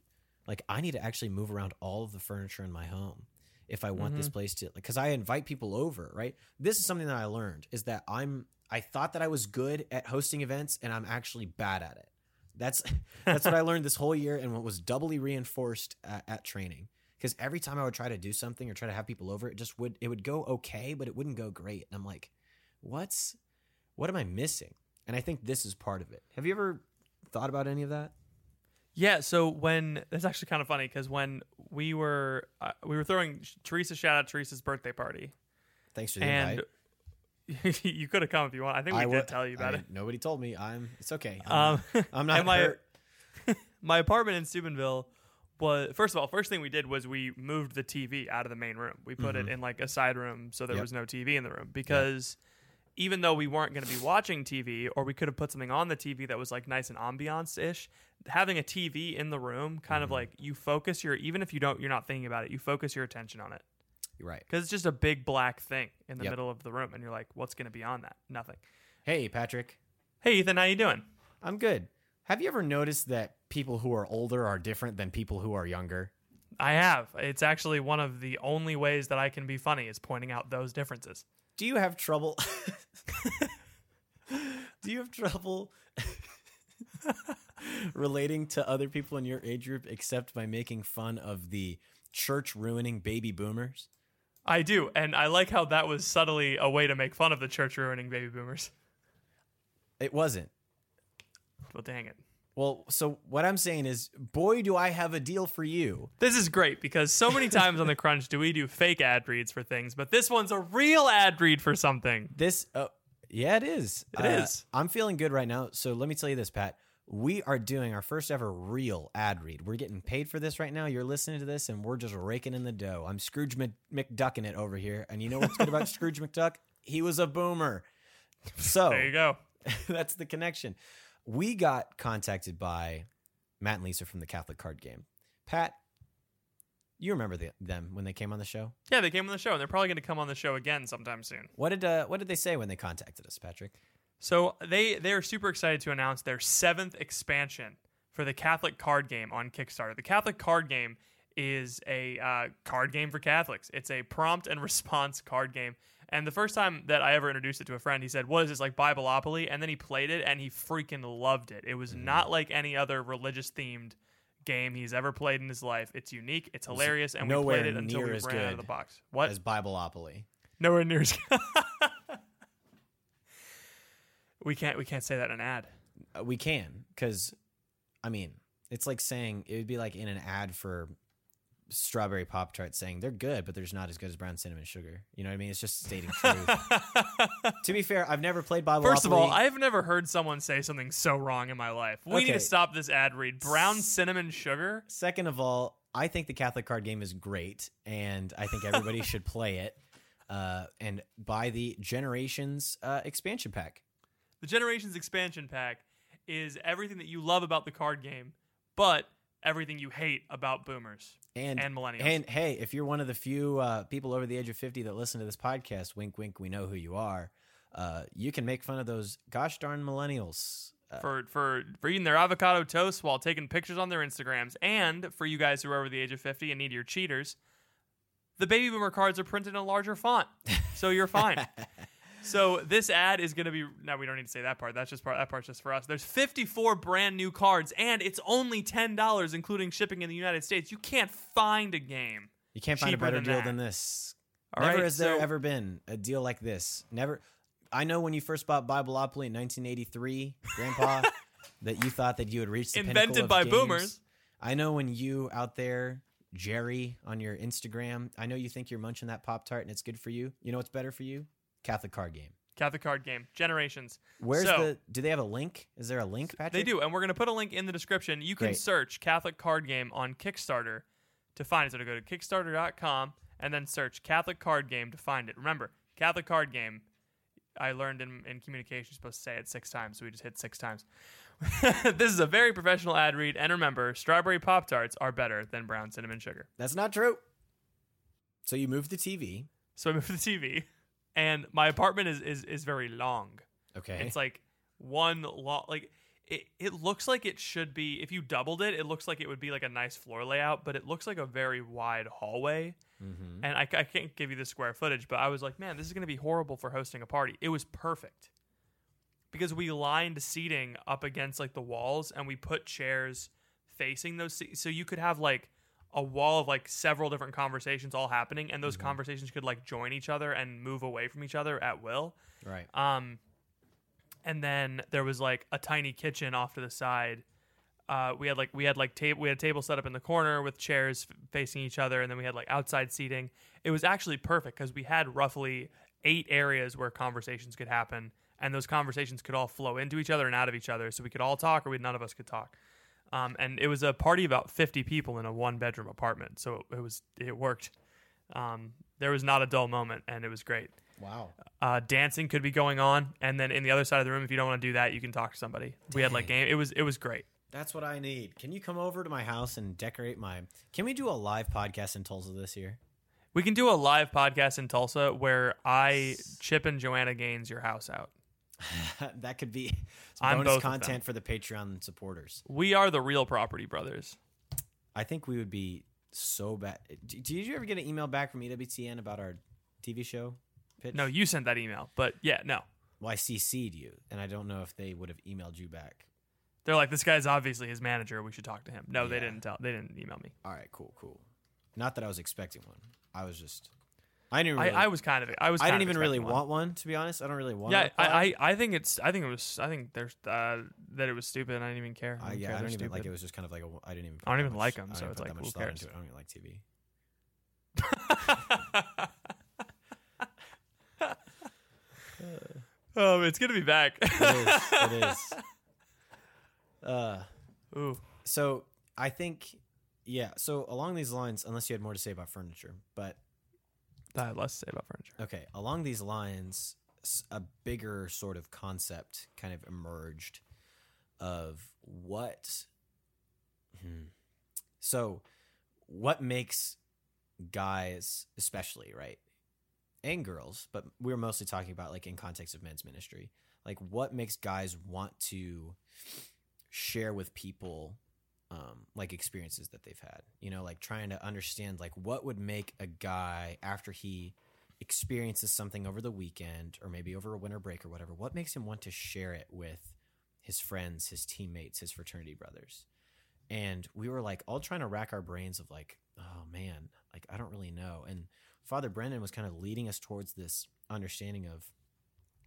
Speaker 1: like I need to actually move around all of the furniture in my home if I want this mm-hmm. place to because I invite people over, right? This is something that I learned is that I'm I thought that I was good at hosting events and I'm actually bad at it. That's that's what I learned this whole year and what was doubly reinforced at, at training. Because every time I would try to do something or try to have people over, it just would it would go okay, but it wouldn't go great. And I'm like, what's what am I missing? And I think this is part of it. Have you ever thought about any of that?
Speaker 2: Yeah, so when it's actually kind of funny because when we were uh, we were throwing Teresa shout out Teresa's birthday party,
Speaker 1: Thanks for the
Speaker 2: and
Speaker 1: invite.
Speaker 2: you could have come if you want. I think we
Speaker 1: I
Speaker 2: did tell you about
Speaker 1: I-
Speaker 2: it.
Speaker 1: Nobody told me. I'm. It's okay. I'm,
Speaker 2: Um,
Speaker 1: I'm not
Speaker 2: my
Speaker 1: hurt.
Speaker 2: my apartment in Steubenville was first of all, first thing we did was we moved the TV out of the main room. We put it in like a side room so there
Speaker 1: Mm-hmm. Yep.
Speaker 2: was no TV in the room because even though we weren't going to be watching TV or we could have put something on the TV that was like nice and ambiance ish, having a TV in the room kind of
Speaker 1: Mm-hmm.
Speaker 2: like you focus your even if you don't you're not thinking about it, you focus your attention on it.
Speaker 1: Right.
Speaker 2: because it's just a big black thing in the
Speaker 1: Yep.
Speaker 2: middle of the room, and you're like, what's going to be on that? Nothing.
Speaker 1: Hey, Patrick.
Speaker 2: Hey, Ethan, how you doing?
Speaker 1: I'm good. Have you ever noticed that people who are older are different than people who are younger?
Speaker 2: I have. It's actually one of the only ways that I can be funny is pointing out those differences.
Speaker 1: Do you have trouble? Do you have trouble relating to other people in your age group except by making fun of the church ruining baby boomers?
Speaker 2: I do, and I like how that was subtly a way to make fun of the church ruining baby boomers.
Speaker 1: It wasn't.
Speaker 2: Well, dang it.
Speaker 1: Well, so what I'm saying is, boy, do I have a deal for you.
Speaker 2: This is great because so many times on the crunch do we do fake ad reads for things, but this one's a real ad read for something.
Speaker 1: This, uh, yeah, it is.
Speaker 2: It
Speaker 1: It is. I'm feeling good right now. So let me tell you this, Pat. We are doing our first ever real ad read. We're getting paid for this right now. You're listening to this, and we're just raking in the dough. I'm Scrooge Mc- McDucking it over here. And you know what's good about Scrooge McDuck? He was a boomer. So
Speaker 2: There you go.
Speaker 1: that's the connection. We got contacted by Matt and Lisa from the Catholic Card Game. Pat, you remember the, them when they came on the show?
Speaker 2: Yeah, they came on the show, and they're probably going to come on the show again sometime soon.
Speaker 1: What did uh, what did they say when they contacted us, Patrick?
Speaker 2: So they they are super excited to announce their seventh expansion for the Catholic card game on Kickstarter. The Catholic card game is a uh, card game for Catholics. It's a prompt and response card game. And the first time that I ever introduced it to a friend, he said, "What is this like Bibleopoly?" And then he played it, and he freaking loved it. It was not like any other religious themed game he's ever played in his life. It's unique. It's hilarious, and we played it until we ran out of the box. What?
Speaker 1: As Bibleopoly.
Speaker 2: Nowhere near as. good. we can't. We can't say that in an ad.
Speaker 1: Uh, we can because i mean it's like saying it would be like in an ad for strawberry pop tarts saying they're good but they're just not as good as brown cinnamon sugar you know what i mean it's just stating truth to be fair i've never played bible
Speaker 2: First of all, I've never heard someone say something so wrong in my life. We need to stop this ad read. Brown cinnamon sugar.
Speaker 1: second of all i think the catholic card game is great and i think everybody should play it uh, and buy the generations uh, expansion pack
Speaker 2: The Generations expansion pack is everything that you love about the card game, but everything you hate about boomers
Speaker 1: and
Speaker 2: and millennials.
Speaker 1: And hey, if you're one of the few uh, people over the age of 50 that listen to this podcast, wink, wink, we know who you are. Uh, you can make fun of those gosh darn millennials. Uh,
Speaker 2: for for for eating their avocado toast while taking pictures on their Instagrams, and for you guys who are over the age of fifty and need your cheaters, the baby boomer cards are printed in a larger font, so you're fine. so this ad is going to be now we don't need to say that part. That's just part that part's just for us. There's 54 brand new cards, and it's only ten dollars, including shipping in the United States. You can't find a game.
Speaker 1: you can't find a better
Speaker 2: than
Speaker 1: deal
Speaker 2: that.
Speaker 1: than this.
Speaker 2: All
Speaker 1: Never
Speaker 2: right,
Speaker 1: has there ever been a deal like this. Never. I know when you first bought Bibleopoly in 1983, Grandpa, that you thought that you had reached the pinnacle
Speaker 2: Invented by
Speaker 1: games.
Speaker 2: boomers.
Speaker 1: I know when you out there, Jerry, on your Instagram, I know you think you're munching that Pop Tart and it's good for you. You know what's better for you? Catholic card game.
Speaker 2: Catholic card game Generations.
Speaker 1: Where's
Speaker 2: So-
Speaker 1: the? Do they have a link? Is there a link, Patrick?
Speaker 2: They do, and we're going to put a link in the description. You can
Speaker 1: Great.
Speaker 2: search Catholic Card Game on Kickstarter to find it. So to go to Kickstarter.com and then search Catholic Card Game to find it. Remember, Catholic Card Game. I learned in, in communication you're supposed to say it six times, so we just hit six times. this is a very professional ad read, and remember, strawberry pop tarts are better than brown cinnamon sugar.
Speaker 1: That's not true. So you move the TV.
Speaker 2: So I moved the TV, and my apartment is is, is very long.
Speaker 1: Okay.
Speaker 2: It's like one long like it, it looks like it should be if you doubled it, it looks like it would be like a nice floor layout, but it looks like a very wide hallway.
Speaker 1: mm-hmm.
Speaker 2: And I, I can't give you the square footage, but I was like, man, this is going to be horrible for hosting a party. It was perfect because we lined seating up against like the walls and we put chairs facing those se- so you could have like a wall of like several different conversations all happening and those conversations could like join each other and move away from each other at will.
Speaker 1: Right.
Speaker 2: Um, and then there was like a tiny kitchen off to the side. Uh, we had like we had like table we had a table set up in the corner with chairs f- facing each other, and then we had like outside seating. It was actually perfect because we had roughly eight areas where conversations could happen, and those conversations could all flow into each other and out of each other, so we could all talk, or we none of us could talk. Um, and it was a party about fifty people in a one bedroom apartment, so it was it worked. Um, there was not a dull moment, and it was great.
Speaker 1: Wow.
Speaker 2: Uh, dancing could be going on, and then in the other side of the room, if you don't want to do that, you can talk to somebody. We had like game. It was it was great.
Speaker 1: That's what I need. Can you come over to my house and decorate my? Can we do a live podcast in Tulsa this year?
Speaker 2: We can do a live podcast in Tulsa where I chip and Joanna Gaines your house out.
Speaker 1: that could be bonus
Speaker 2: both of them.
Speaker 1: content for the Patreon supporters.
Speaker 2: We are the real property brothers.
Speaker 1: I think we would be so bad. Did you ever get an email back from EWTN about our TV show pitch?
Speaker 2: No, you sent that email, but yeah, no.
Speaker 1: Well, I CC'd you, and I don't know if they would have emailed you back.
Speaker 2: They're like, this guy's obviously his manager. We should talk to him. No, they didn't tell. They didn't email me.
Speaker 1: All right, cool, cool. Not that I was expecting one. I was just. I didn't.
Speaker 2: I,
Speaker 1: Really,
Speaker 2: I was kind of. I was.
Speaker 1: I didn't even really
Speaker 2: expecting
Speaker 1: want one to be honest. I don't really want.
Speaker 2: Yeah. I, I, I think it's. I think it was. I think there's uh, that it was stupid. and I didn't even care.
Speaker 1: I,
Speaker 2: don't
Speaker 1: yeah,
Speaker 2: care
Speaker 1: I don't even like. It was just kind of like a. I didn't even.
Speaker 2: I don't even
Speaker 1: much-
Speaker 2: like 'em,
Speaker 1: I
Speaker 2: so it's like, who cares?
Speaker 1: into it. I don't even like TV.
Speaker 2: oh, it's gonna be back.
Speaker 1: It is. it is. Uh,
Speaker 2: Ooh,
Speaker 1: so I think, yeah. So along these lines, unless you had more to say about furniture, but
Speaker 2: I less to say about furniture.
Speaker 1: Okay, along these lines, a bigger sort of concept kind of emerged of what. Hmm. So, what makes guys, especially, right? And girls, but we were mostly talking about like in context of men's ministry. Like, what makes guys want to share with people um, like experiences that they've had. You know, like trying to understand like what would make a guy after he experiences something over the weekend or maybe over a winter break or whatever, what makes him want to share it with his friends, his teammates, his fraternity brothers. And we were like all trying to rack our brains of like, oh man, like I don't really know. And Father Brendan was kind of leading us towards this understanding of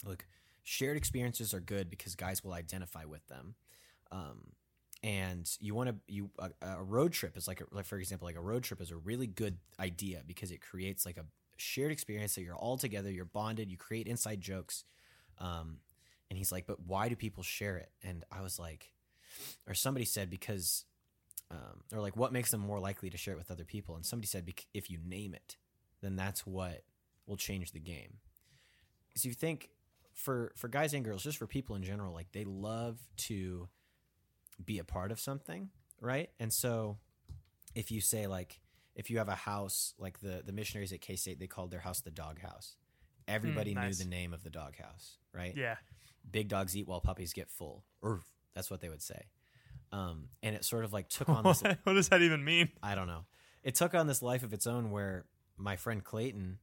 Speaker 1: look, shared experiences are good because guys will identify with them. Um, and you want to you a, a road trip is like, a, like for example like a road trip is a really good idea because it creates like a shared experience that you're all together you're bonded you create inside jokes um, and he's like but why do people share it? And i was like or somebody said because um, or like what makes them more likely to share it with other people? And somebody said if you name it then that's what will change the game. Because you think for for guys and girls just for people in general like they love to be a part of something, right? And so if you say like if you have a house like the the missionaries at K State, they called their house the dog house. Everybody
Speaker 2: nice.
Speaker 1: knew the name of the dog house, right?
Speaker 2: Yeah,
Speaker 1: Big dogs eat while puppies get full. Or that's what they would say. Um, and it sort of like took on this
Speaker 2: what, what does that even mean?
Speaker 1: I don't know. It took on this life of its own where my friend Clayton,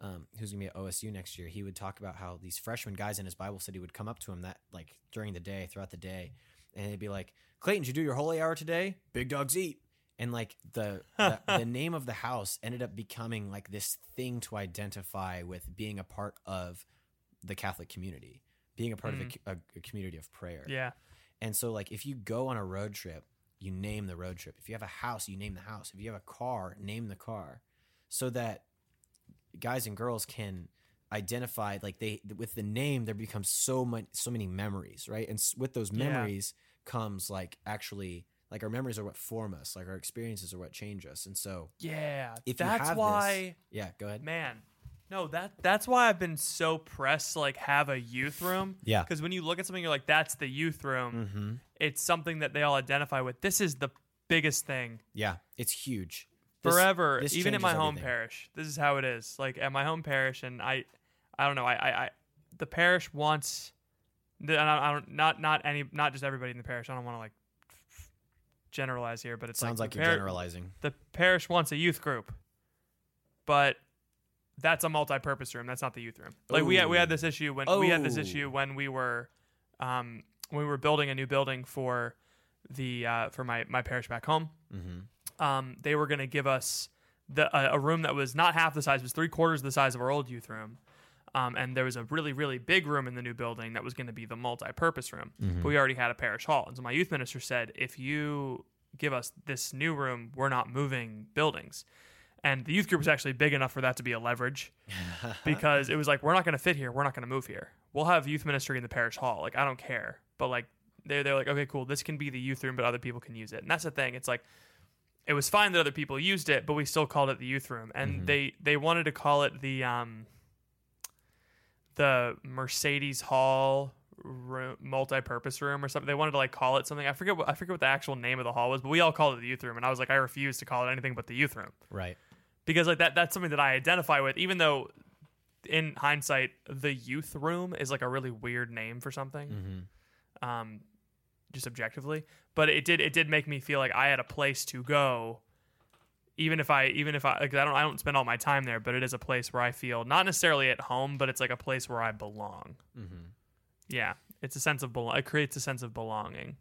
Speaker 1: um, who's gonna be at OSU next year, he would talk about how these freshman guys in his Bible study would come up to him that like during the day, throughout the day, and they'd be like, "Clayton, did you do your holy hour today? Big dogs eat." And like the the, the name of the house ended up becoming like this thing to identify with being a part of the Catholic community, being a part of a, mm. a, a community of prayer.
Speaker 2: Yeah,
Speaker 1: And so, like, if you go on a road trip, you name the road trip. If you have a house, you name the house. If you have a car, name the car, so that guys and girls can identify. Like, they with the name, there becomes so much, so many memories, right? And with those
Speaker 2: Yeah.
Speaker 1: Comes like actually, like our memories are what form us. Like our experiences are what change us. And so,
Speaker 2: yeah.
Speaker 1: if you
Speaker 2: that's
Speaker 1: have
Speaker 2: why.
Speaker 1: this, yeah, go ahead.
Speaker 2: Man, no that that's why I've been so pressed to like have a youth room.
Speaker 1: Yeah.
Speaker 2: Because when you look at something, you're like, that's the youth room.
Speaker 1: Mm-hmm.
Speaker 2: It's something that they all identify with. This is the biggest thing
Speaker 1: Yeah, it's huge.
Speaker 2: Forever.
Speaker 1: this
Speaker 2: even in my home
Speaker 1: everything.
Speaker 2: parish, this is how it is. Like at my home parish, and I, I don't know. I, I, I the parish wants. I, I don't not not any not just everybody in the parish. I don't want to like generalize here, but it
Speaker 1: Sounds like
Speaker 2: the
Speaker 1: you're
Speaker 2: par-
Speaker 1: generalizing.
Speaker 2: the parish wants a youth group, but that's a multi-purpose room. That's not the youth room. Like we had we had this issue when we had this
Speaker 1: Oh.
Speaker 2: issue when we were um, when we were building a new building for the uh, for my my parish back home.
Speaker 1: Mm-hmm.
Speaker 2: Um, they were going to give us the a, a room that was not half the size, was three quarters the size of our old youth room. Um, and there was a really, really big room in the new building that was going to be the multi-purpose room.
Speaker 1: Mm-hmm.
Speaker 2: But we already had a parish hall, and so my youth minister said, if you give us this new room, we're not moving buildings. And the youth group was actually big enough for that to be a leverage because it was like, we're not going to fit here. We're not going to move here. We'll have youth ministry in the parish hall. Like, I don't care. But like, they're, they're like, okay, cool. This can be the youth room, but other people can use it. And that's the thing. It's like, it was fine that other people used it, but we still called it the youth room. And
Speaker 1: Mhm.
Speaker 2: they, they wanted to call it the, um, the Mercedes Hall room, multi-purpose room or something. They wanted to like call it something. I forget what I forget what the actual name of the hall was, but we all called it the youth room. And I was like, I refuse to call it anything but the youth room.
Speaker 1: Right.
Speaker 2: because like that that's something that I identify with, even though in hindsight, the youth room is like a really weird name for something.
Speaker 1: Mm-hmm.
Speaker 2: Um, just objectively, but it did it did make me feel like I had a place to go. Even if I even if I like, I don't I don't spend all my time there, but it is a place where I feel not necessarily at home, but it's like a place where I belong.
Speaker 1: Mm-hmm.
Speaker 2: Yeah, it's a sense of belong. It creates a sense of belonging.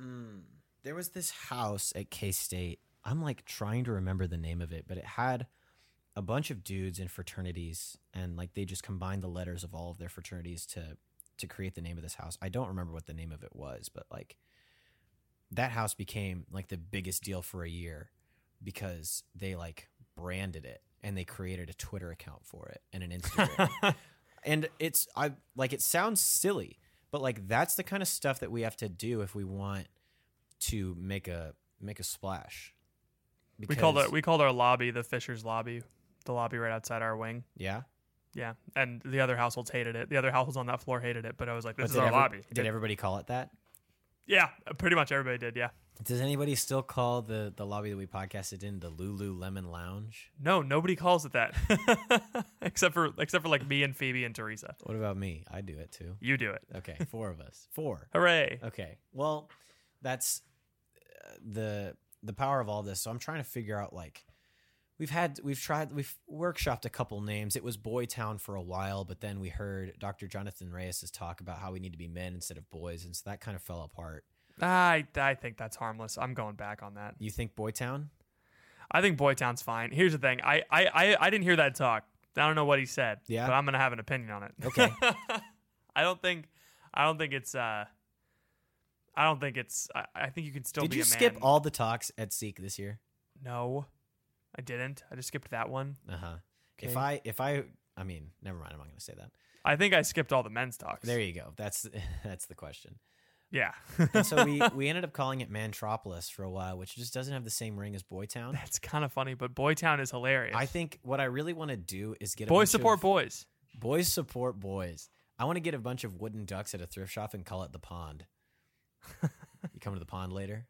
Speaker 1: Mm. There was this house at K State. I'm like trying to remember the name of it, but it had a bunch of dudes in fraternities, and like they just combined the letters of all of their fraternities to to create the name of this house. I don't remember what the name of it was, but like that house became like the biggest deal for a year because they like branded it and they created a Twitter account for it and an Instagram. and it's I like it sounds silly, but like that's the kind of stuff that we have to do if we want to make a make a splash.
Speaker 2: we called
Speaker 1: Because-
Speaker 2: it we called our lobby the Fisher's lobby, the lobby right outside our wing.
Speaker 1: yeah.
Speaker 2: Yeah, and the other households hated it. The other households on that floor hated it, but I was like, "This
Speaker 1: But
Speaker 2: is our
Speaker 1: every-
Speaker 2: lobby."
Speaker 1: Did everybody call it that?
Speaker 2: Yeah, pretty much everybody did. Yeah.
Speaker 1: Does anybody still call the the lobby that we podcasted in the Lululemon Lounge?
Speaker 2: No, nobody calls it that, except for except for like me and Phoebe and Teresa.
Speaker 1: What about me? I do it too.
Speaker 2: You do it.
Speaker 1: Okay, four of us. Four.
Speaker 2: Hooray!
Speaker 1: Okay. Well, that's uh, the the power of all this. So I'm trying to figure out like we've had we've tried we've workshopped a couple names. It was Boytown for a while, but then we heard Dr. Jonathan Reyes's talk about how we need to be men instead of boys, and so that kind of fell apart.
Speaker 2: I I think that's harmless. I'm going back on that.
Speaker 1: You think Boytown?
Speaker 2: I think Boytown's fine. Here's the thing. I I I, I didn't hear that talk. I don't know what he said.
Speaker 1: Yeah?
Speaker 2: but I'm gonna have an opinion on it.
Speaker 1: Okay.
Speaker 2: I don't think I don't think it's uh. I don't think it's. I, I think you can still
Speaker 1: Did you skip all the talks at Seek this year?
Speaker 2: No, I didn't. I just skipped that one.
Speaker 1: Uh huh. If I if I I mean, never mind. I'm not going to say that.
Speaker 2: I think I skipped all the men's talks.
Speaker 1: There you go. That's that's the question.
Speaker 2: yeah.
Speaker 1: And so we we ended up calling it Mantropolis for a while, which just doesn't have the same ring as Boytown.
Speaker 2: That's kind of funny, but Boytown is hilarious.
Speaker 1: I think what I really want to do is get a
Speaker 2: boys support
Speaker 1: of,
Speaker 2: boys.
Speaker 1: boys support boys. I want to get a bunch of wooden ducks at a thrift shop and call it the pond. you come to the pond later.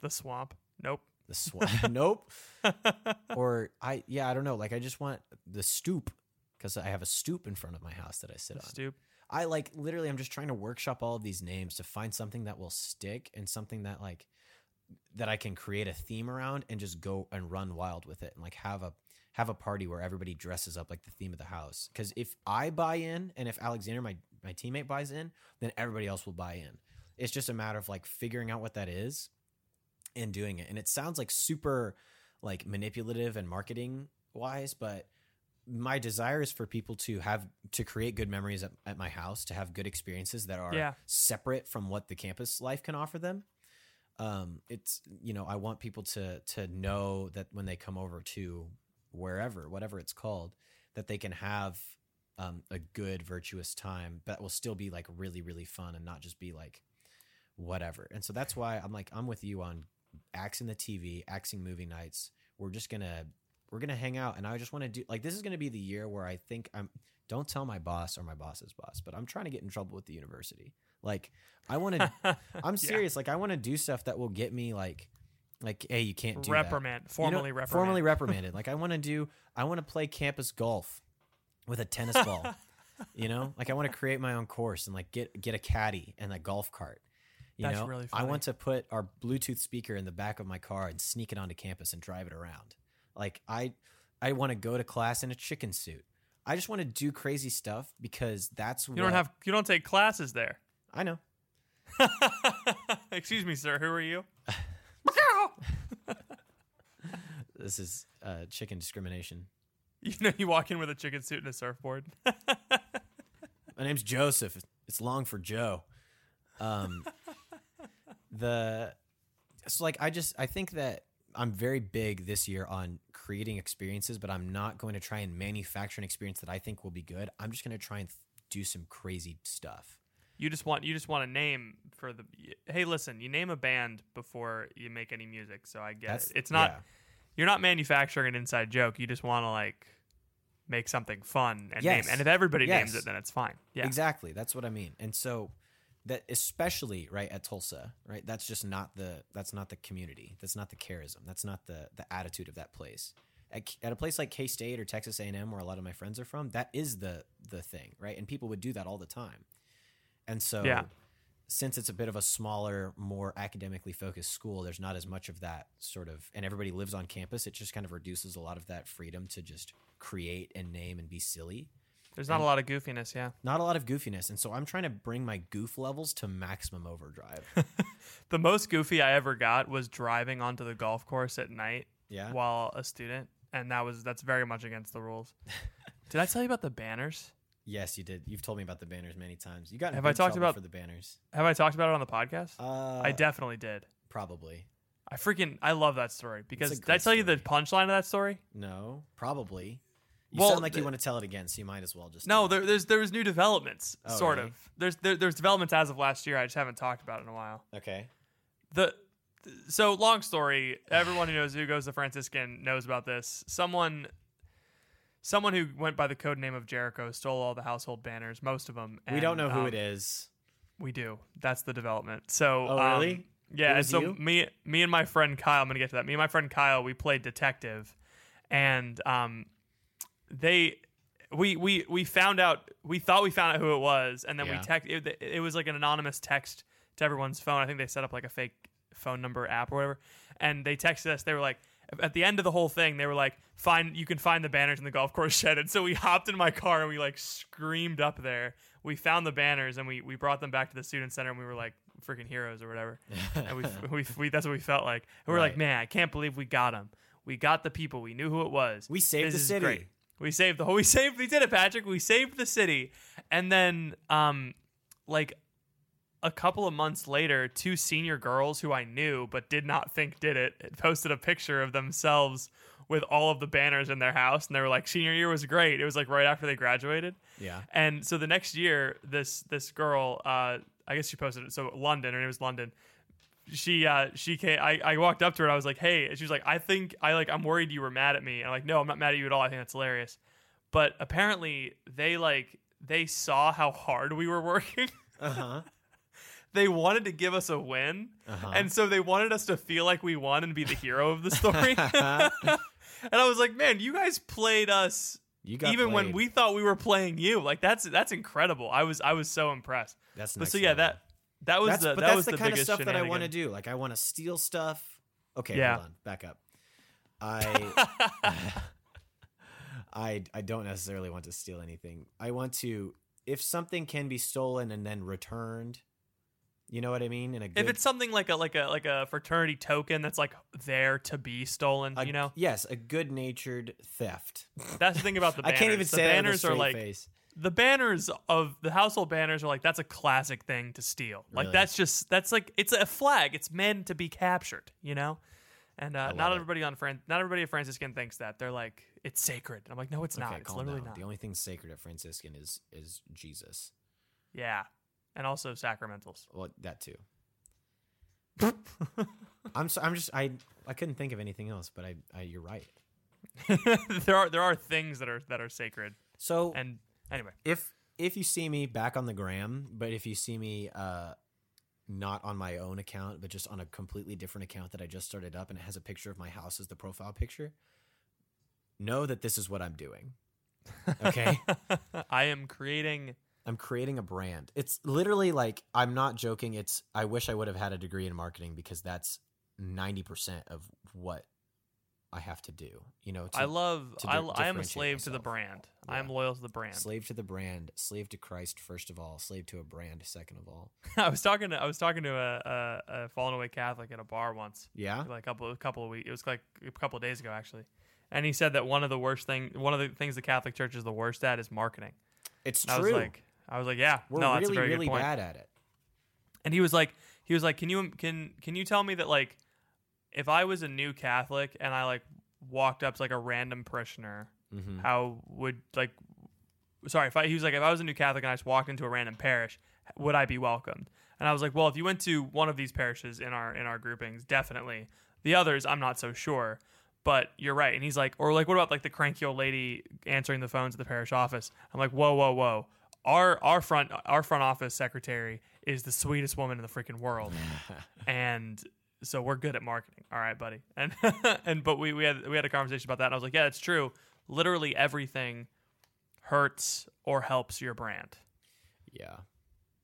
Speaker 2: The swamp. Nope.
Speaker 1: The sw- nope. Or I yeah I don't know. Like I just want the stoop because I have a stoop in front of my house that I sit
Speaker 2: The
Speaker 1: on.
Speaker 2: stoop.
Speaker 1: I like literally I'm just trying to workshop all of these names to find something that will stick and something that like that I can create a theme around and just go and run wild with it and like have a have a party where everybody dresses up like the theme of the house. Cuz if I buy in and if Alexander my my teammate buys in, then everybody else will buy in. It's just a matter of like figuring out what that is and doing it. And it sounds like super like manipulative and marketing wise, but my desire is for people to have to create good memories at, at my house, to have good experiences that are
Speaker 2: Yeah.
Speaker 1: separate from what the campus life can offer them. Um, it's you know I want people to to know that when they come over to wherever, whatever it's called, that they can have um, a good virtuous time that will still be like really really fun and not just be like whatever. And so that's why I'm like I'm with you on axing the TV, axing movie nights. We're just gonna we're gonna hang out, and I just want to do like this is gonna be the year where I think I'm. Don't tell my boss or my boss's boss, but I'm trying to get in trouble with the university. Like I want to. I'm
Speaker 2: Yeah.
Speaker 1: serious. Like I want to do stuff that will get me like, like hey, you can't do that.
Speaker 2: Reprimand.
Speaker 1: You know,
Speaker 2: Formally reprimand.
Speaker 1: Formally reprimanded. like I want to do. I want to play campus golf with a tennis ball. you know, like I want to create my own course and like get get a caddy and a golf cart. You
Speaker 2: That's
Speaker 1: know,
Speaker 2: really
Speaker 1: I want to put our Bluetooth speaker in the back of my car and sneak it onto campus and drive it around. Like I, I want to go to class in a chicken suit. I just want to do crazy stuff because that's
Speaker 2: You don't have. You don't take classes there.
Speaker 1: I know.
Speaker 2: Excuse me, sir. Who are you?
Speaker 1: This is uh, chicken discrimination.
Speaker 2: You know, you walk in with a chicken suit and a surfboard.
Speaker 1: My name's Joseph. It's long for Joe. Um, the so like I just I think that I'm very big this year on creating experiences, but I'm not going to try and manufacture an experience that I think will be good. I'm just going to try and th- do some crazy stuff.
Speaker 2: You just want you just want a name for the. Hey, listen, you name a band before you make any music. So I
Speaker 1: guess
Speaker 2: it. It's not
Speaker 1: yeah.
Speaker 2: you're not manufacturing an inside joke. You just want to like make something fun and
Speaker 1: Yes.
Speaker 2: name. And if everybody names it, then it's fine. Yeah.
Speaker 1: Exactly. That's what I mean. And so that especially right at Tulsa, right? That's just not the that's not the community. That's not the charism. That's not the the attitude of that place. at, at a place like K State or Texas A and M, where a lot of my friends are from, that is the the thing, right? And people would do that all the time. And so,
Speaker 2: Yeah.
Speaker 1: since it's a bit of a smaller, more academically focused school, there's not as much of that sort of, and everybody lives on campus. It just kind of reduces a lot of that freedom to just create and name and be silly.
Speaker 2: There's not a lot of goofiness. Yeah.
Speaker 1: Not a lot of goofiness, and so I'm trying to bring my goof levels to maximum overdrive.
Speaker 2: The most goofy I ever got was driving onto the golf course at night
Speaker 1: Yeah.
Speaker 2: while a student, and that was that's very much against the rules. Did I tell you about the banners?
Speaker 1: Yes, you did. You've told me about the banners many times. You got
Speaker 2: Have I talked about-
Speaker 1: for the banners?
Speaker 2: Have I talked about it on the podcast?
Speaker 1: Uh,
Speaker 2: I definitely did.
Speaker 1: probably
Speaker 2: I freaking I love that story because did I tell you the punchline of that story?
Speaker 1: no, probably. You
Speaker 2: Well,
Speaker 1: sound like you want to tell it again, so you might as well just
Speaker 2: No, there, there's there's new developments,
Speaker 1: Oh,
Speaker 2: sort of. There's there, there's developments as of last year. I just haven't talked about it in a while.
Speaker 1: Okay.
Speaker 2: the so long story everyone who knows who goes to franciscan knows about this someone someone who went by the code name of jericho stole all the household banners most of them
Speaker 1: we don't know who
Speaker 2: um,
Speaker 1: it is.
Speaker 2: we do that's the development so
Speaker 1: Oh,
Speaker 2: um,
Speaker 1: really?
Speaker 2: yeah so
Speaker 1: you?
Speaker 2: me me and my friend kyle i'm gonna get to that me and my friend kyle we played detective and um they we we we found out we thought we found out who it was and then we text it, it was like an anonymous text to everyone's phone. I think they set up like a fake phone number app or whatever. And they texted us. They were like at the end of the whole thing they were like find you can find the banners in the golf course shed. And so we hopped in my car and we like screamed up there. We found the banners and we we brought them back to the student center and we were like freaking heroes or whatever. And we, we, we that's what we felt like. And we're like man i can't believe we got them we got the people. We knew who it was.
Speaker 1: We saved
Speaker 2: This
Speaker 1: the city.
Speaker 2: We saved the whole. We saved. We did it, Patrick. We saved the city, and then, um, like a couple of months later, two senior girls who I knew but did not think did it posted a picture of themselves with all of the banners in their house, and they were like, "Senior year was great." It was like right after they graduated,
Speaker 1: Yeah.
Speaker 2: and so the next year, this this girl, uh, I guess she posted it. So London, her name was London. She uh she came. I, I walked up to her. and I was like, "Hey," and she was like, "I think I like I'm worried you were mad at me." And I'm like, "No, I'm not mad at you at all. I think that's hilarious." But apparently, they like they saw how hard we were working.
Speaker 1: Uh huh.
Speaker 2: they wanted to give us a win,
Speaker 1: Uh-huh.
Speaker 2: and so they wanted us to feel like we won and be the hero of the story. and I was like, "Man, you guys played us." even when we thought we were playing you like that's that's incredible i was i was so impressed
Speaker 1: That's
Speaker 2: but so yeah
Speaker 1: level.
Speaker 2: that that was
Speaker 1: that's,
Speaker 2: the
Speaker 1: but
Speaker 2: that
Speaker 1: that's the,
Speaker 2: the,
Speaker 1: kind of stuff that I want to do. Like I want to steal stuff. Okay,
Speaker 2: Yeah.
Speaker 1: hold on, back up. I I I don't necessarily want to steal anything. I want to if something can be stolen and then returned. You know what I mean? In a good,
Speaker 2: if it's something like a like a like a fraternity token that's like there to be stolen
Speaker 1: a-
Speaker 2: you know
Speaker 1: yes, a good natured theft.
Speaker 2: that's the thing about the
Speaker 1: I can't even
Speaker 2: the
Speaker 1: say that
Speaker 2: banners are like
Speaker 1: face.
Speaker 2: The banners of the household banners are like that's a classic thing to steal like
Speaker 1: Really?
Speaker 2: that's just that's like it's a flag it's meant to be captured you know and uh, not
Speaker 1: it.
Speaker 2: everybody on Fran- not everybody at Franciscan thinks that they're like it's sacred I'm like no it's not it's
Speaker 1: calm
Speaker 2: literally
Speaker 1: down.
Speaker 2: not
Speaker 1: The only thing sacred at Franciscan is is Jesus.
Speaker 2: yeah and also sacramentals
Speaker 1: Well, that too. I'm so, I'm just I I couldn't think of anything else, but I, I you're right.
Speaker 2: there are there are things that are that are sacred.
Speaker 1: So
Speaker 2: And anyway,
Speaker 1: if if you see me back on the gram, but if you see me uh not on my own account, but just on a completely different account that I just started up and it has a picture of my house as the profile picture, know that this is what I'm doing. Okay?
Speaker 2: I am creating.
Speaker 1: I'm creating a brand. It's literally like I'm not joking. It's I wish I would have had a degree in marketing because that's 90% of what I have to do. You know, to
Speaker 2: I love.
Speaker 1: to
Speaker 2: I, I am a slave to the
Speaker 1: myself.
Speaker 2: brand. I am loyal to the brand.
Speaker 1: slave to the brand, slave to Christ first of all, slave to a brand second of all.
Speaker 2: I was talking to I was talking to a, a, a fallen away Catholic at a bar once,
Speaker 1: Yeah?
Speaker 2: like a couple a couple of weeks. It was like a couple of days ago actually, and he said that one of the worst thing, one of the things the Catholic Church is the worst at is marketing.
Speaker 1: It's
Speaker 2: And I
Speaker 1: true.
Speaker 2: was like, I was like, yeah,
Speaker 1: We're
Speaker 2: no, that's
Speaker 1: really really bad at it.
Speaker 2: And he was like, he was like, can you can can you tell me that like, if I was a new Catholic and I like walked up to like a random parishioner,
Speaker 1: Mhm.
Speaker 2: how would like, sorry, if I he was like, if I was a new Catholic and I just walked into a random parish, would I be welcomed? And I was like, well, if you went to one of these parishes in our in our groupings, definitely. The others, I'm not so sure. But you're right. And he's like, or like, what about like the cranky old lady answering the phones at the parish office? I'm like, whoa, whoa, whoa. Our our front our front office secretary is the sweetest woman in the freaking world, and so we're good at marketing. All right, buddy. And and but we we had we had a conversation about that. And I was like, yeah, it's true. Literally everything hurts or helps your brand.
Speaker 1: Yeah.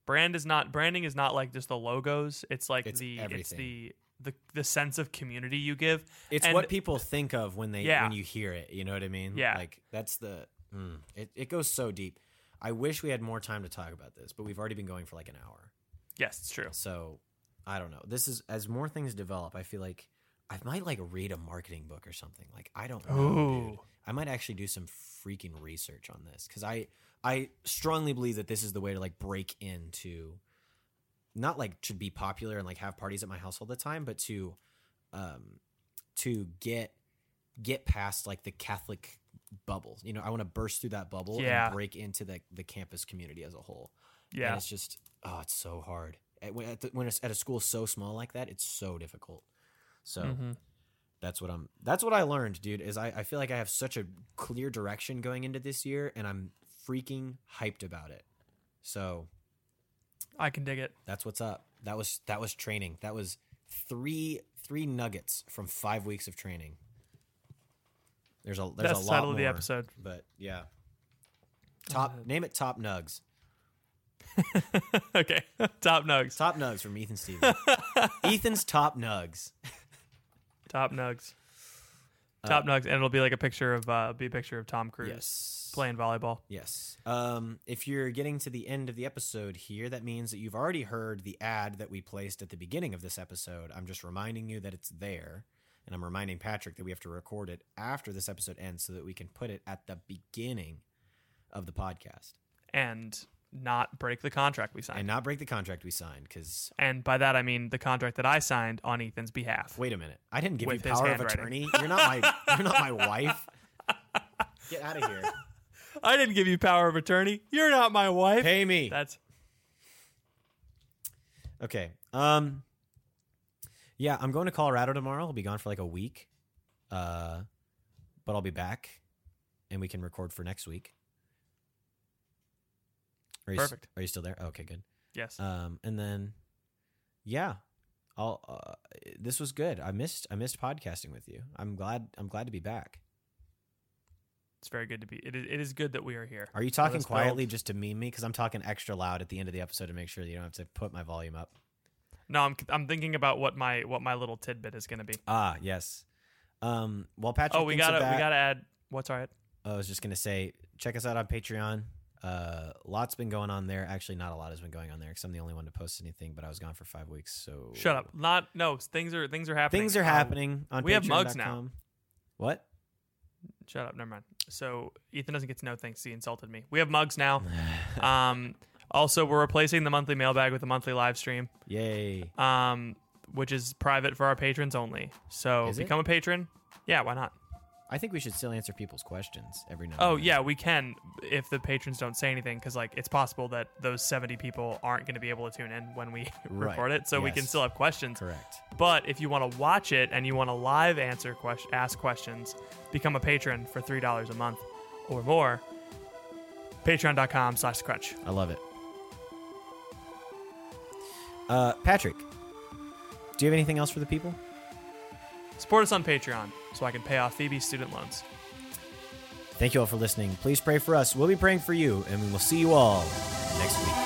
Speaker 2: Brand is not branding is not like just the logos. It's like
Speaker 1: It's
Speaker 2: the it's the the the sense of community you give.
Speaker 1: It's
Speaker 2: And-
Speaker 1: what people think of when they
Speaker 2: Yeah.
Speaker 1: when you hear it. You know what I mean?
Speaker 2: Yeah.
Speaker 1: Like that's the mm, it. It goes so deep. I wish we had more time to talk about this, but we've already been going for like an hour.
Speaker 2: Yes, it's true.
Speaker 1: So I don't know. This is as more things develop. I feel like I might like read a marketing book or something. Like I don't know, dude. I might actually do some freaking research on this because I I strongly believe that this is the way to like break into not like to be popular and like have parties at my house all the time, but to um to get get past like the Catholic bubble. You know, I want to burst through that bubble
Speaker 2: Yeah.
Speaker 1: and break into the the campus community as a whole. And
Speaker 2: Yeah.
Speaker 1: it's just oh, it's so hard. At, when, at the, when it's at a school so small like that, it's so difficult. So
Speaker 2: Mhm.
Speaker 1: that's what I'm. That's what I learned, dude. Is I, I feel like I have such a clear direction going into this year, and I'm freaking hyped about it. So
Speaker 2: I can dig it.
Speaker 1: that's what's up. That was that was training. That was three three nuggets from five weeks of training. There's a there's
Speaker 2: That's
Speaker 1: a lot
Speaker 2: title of the episode.
Speaker 1: but yeah. Top
Speaker 2: Uh,
Speaker 1: name it top nugs.
Speaker 2: okay. Top nugs.
Speaker 1: Top nugs from Ethan Stevens. Ethan's top nugs.
Speaker 2: Top nugs. Top nugs, and it'll be like a picture of uh, be a picture of Tom Cruise
Speaker 1: Yes.
Speaker 2: playing volleyball.
Speaker 1: Yes. Um, if you're getting to the end of the episode here, that means that you've already heard the ad that we placed at the beginning of this episode. I'm just reminding you that it's there. And I'm reminding Patrick that we have to record it after this episode ends so that we can put it at the beginning of the podcast
Speaker 2: and not break the contract we signed.
Speaker 1: and not break the contract we signed. Because,
Speaker 2: And by that I mean the contract that I signed on Ethan's behalf.
Speaker 1: wait a minute, I didn't give
Speaker 2: With
Speaker 1: you power of attorney. You're not my, you're not my wife. Get out of here.
Speaker 2: I didn't give you power of attorney. You're not my wife.
Speaker 1: Pay me.
Speaker 2: That's
Speaker 1: Okay. Um Yeah, I'm going to Colorado tomorrow. I'll be gone for like a week. Uh but I'll be back and we can record for next week. Are you, s-
Speaker 2: Perfect.
Speaker 1: Are you still there? Okay, good.
Speaker 2: yes.
Speaker 1: Um and then yeah, I'll uh, this was good. I missed I missed podcasting with you. I'm glad I'm glad to be back.
Speaker 2: it's very good to be. It is, it is good that we are here.
Speaker 1: Are you talking
Speaker 2: build-
Speaker 1: quietly just to meme me cuz I'm talking extra loud at the end of the episode to make sure that you don't have to put my volume up?
Speaker 2: No, I'm I'm thinking about what my what my little tidbit is going to be.
Speaker 1: Ah, yes. Um well Patrick
Speaker 2: Oh, we gotta we gotta add. What's all right?
Speaker 1: I was just gonna say, check us out on Patreon. Uh, lots been going on there. Actually, not a lot has been going on there because I'm the only one to post anything. But I was gone for five weeks, so
Speaker 2: Shut up. Not no. Things are things are happening.
Speaker 1: Things are
Speaker 2: Um,
Speaker 1: happening on.
Speaker 2: we have mugs now.
Speaker 1: What?
Speaker 2: Shut up. Never mind. So Ethan doesn't get to know things. He insulted me. We have mugs now. um. Also, we're replacing the monthly mailbag with a monthly live stream.
Speaker 1: Yay!
Speaker 2: Um, which is private for our patrons only. So
Speaker 1: Is it?
Speaker 2: become a patron. Yeah, why not?
Speaker 1: I think we should still answer people's questions every now. and
Speaker 2: Oh yeah, we can if the patrons don't say anything because like it's possible that those seventy people aren't going to be able to tune in when we
Speaker 1: Right.
Speaker 2: record it, so we can still have questions.
Speaker 1: correct.
Speaker 2: But if you want to watch it and you want to live answer question, ask questions, become a patron for three dollars a month or more. Patreon.com/slash Crunch.
Speaker 1: I love it. Uh, Patrick, do you have anything else for the people?
Speaker 2: Support us on Patreon so I can pay off Phoebe's student loans.
Speaker 1: Thank you all for listening. Please pray for us. We'll be praying for you, and we will see you all next week.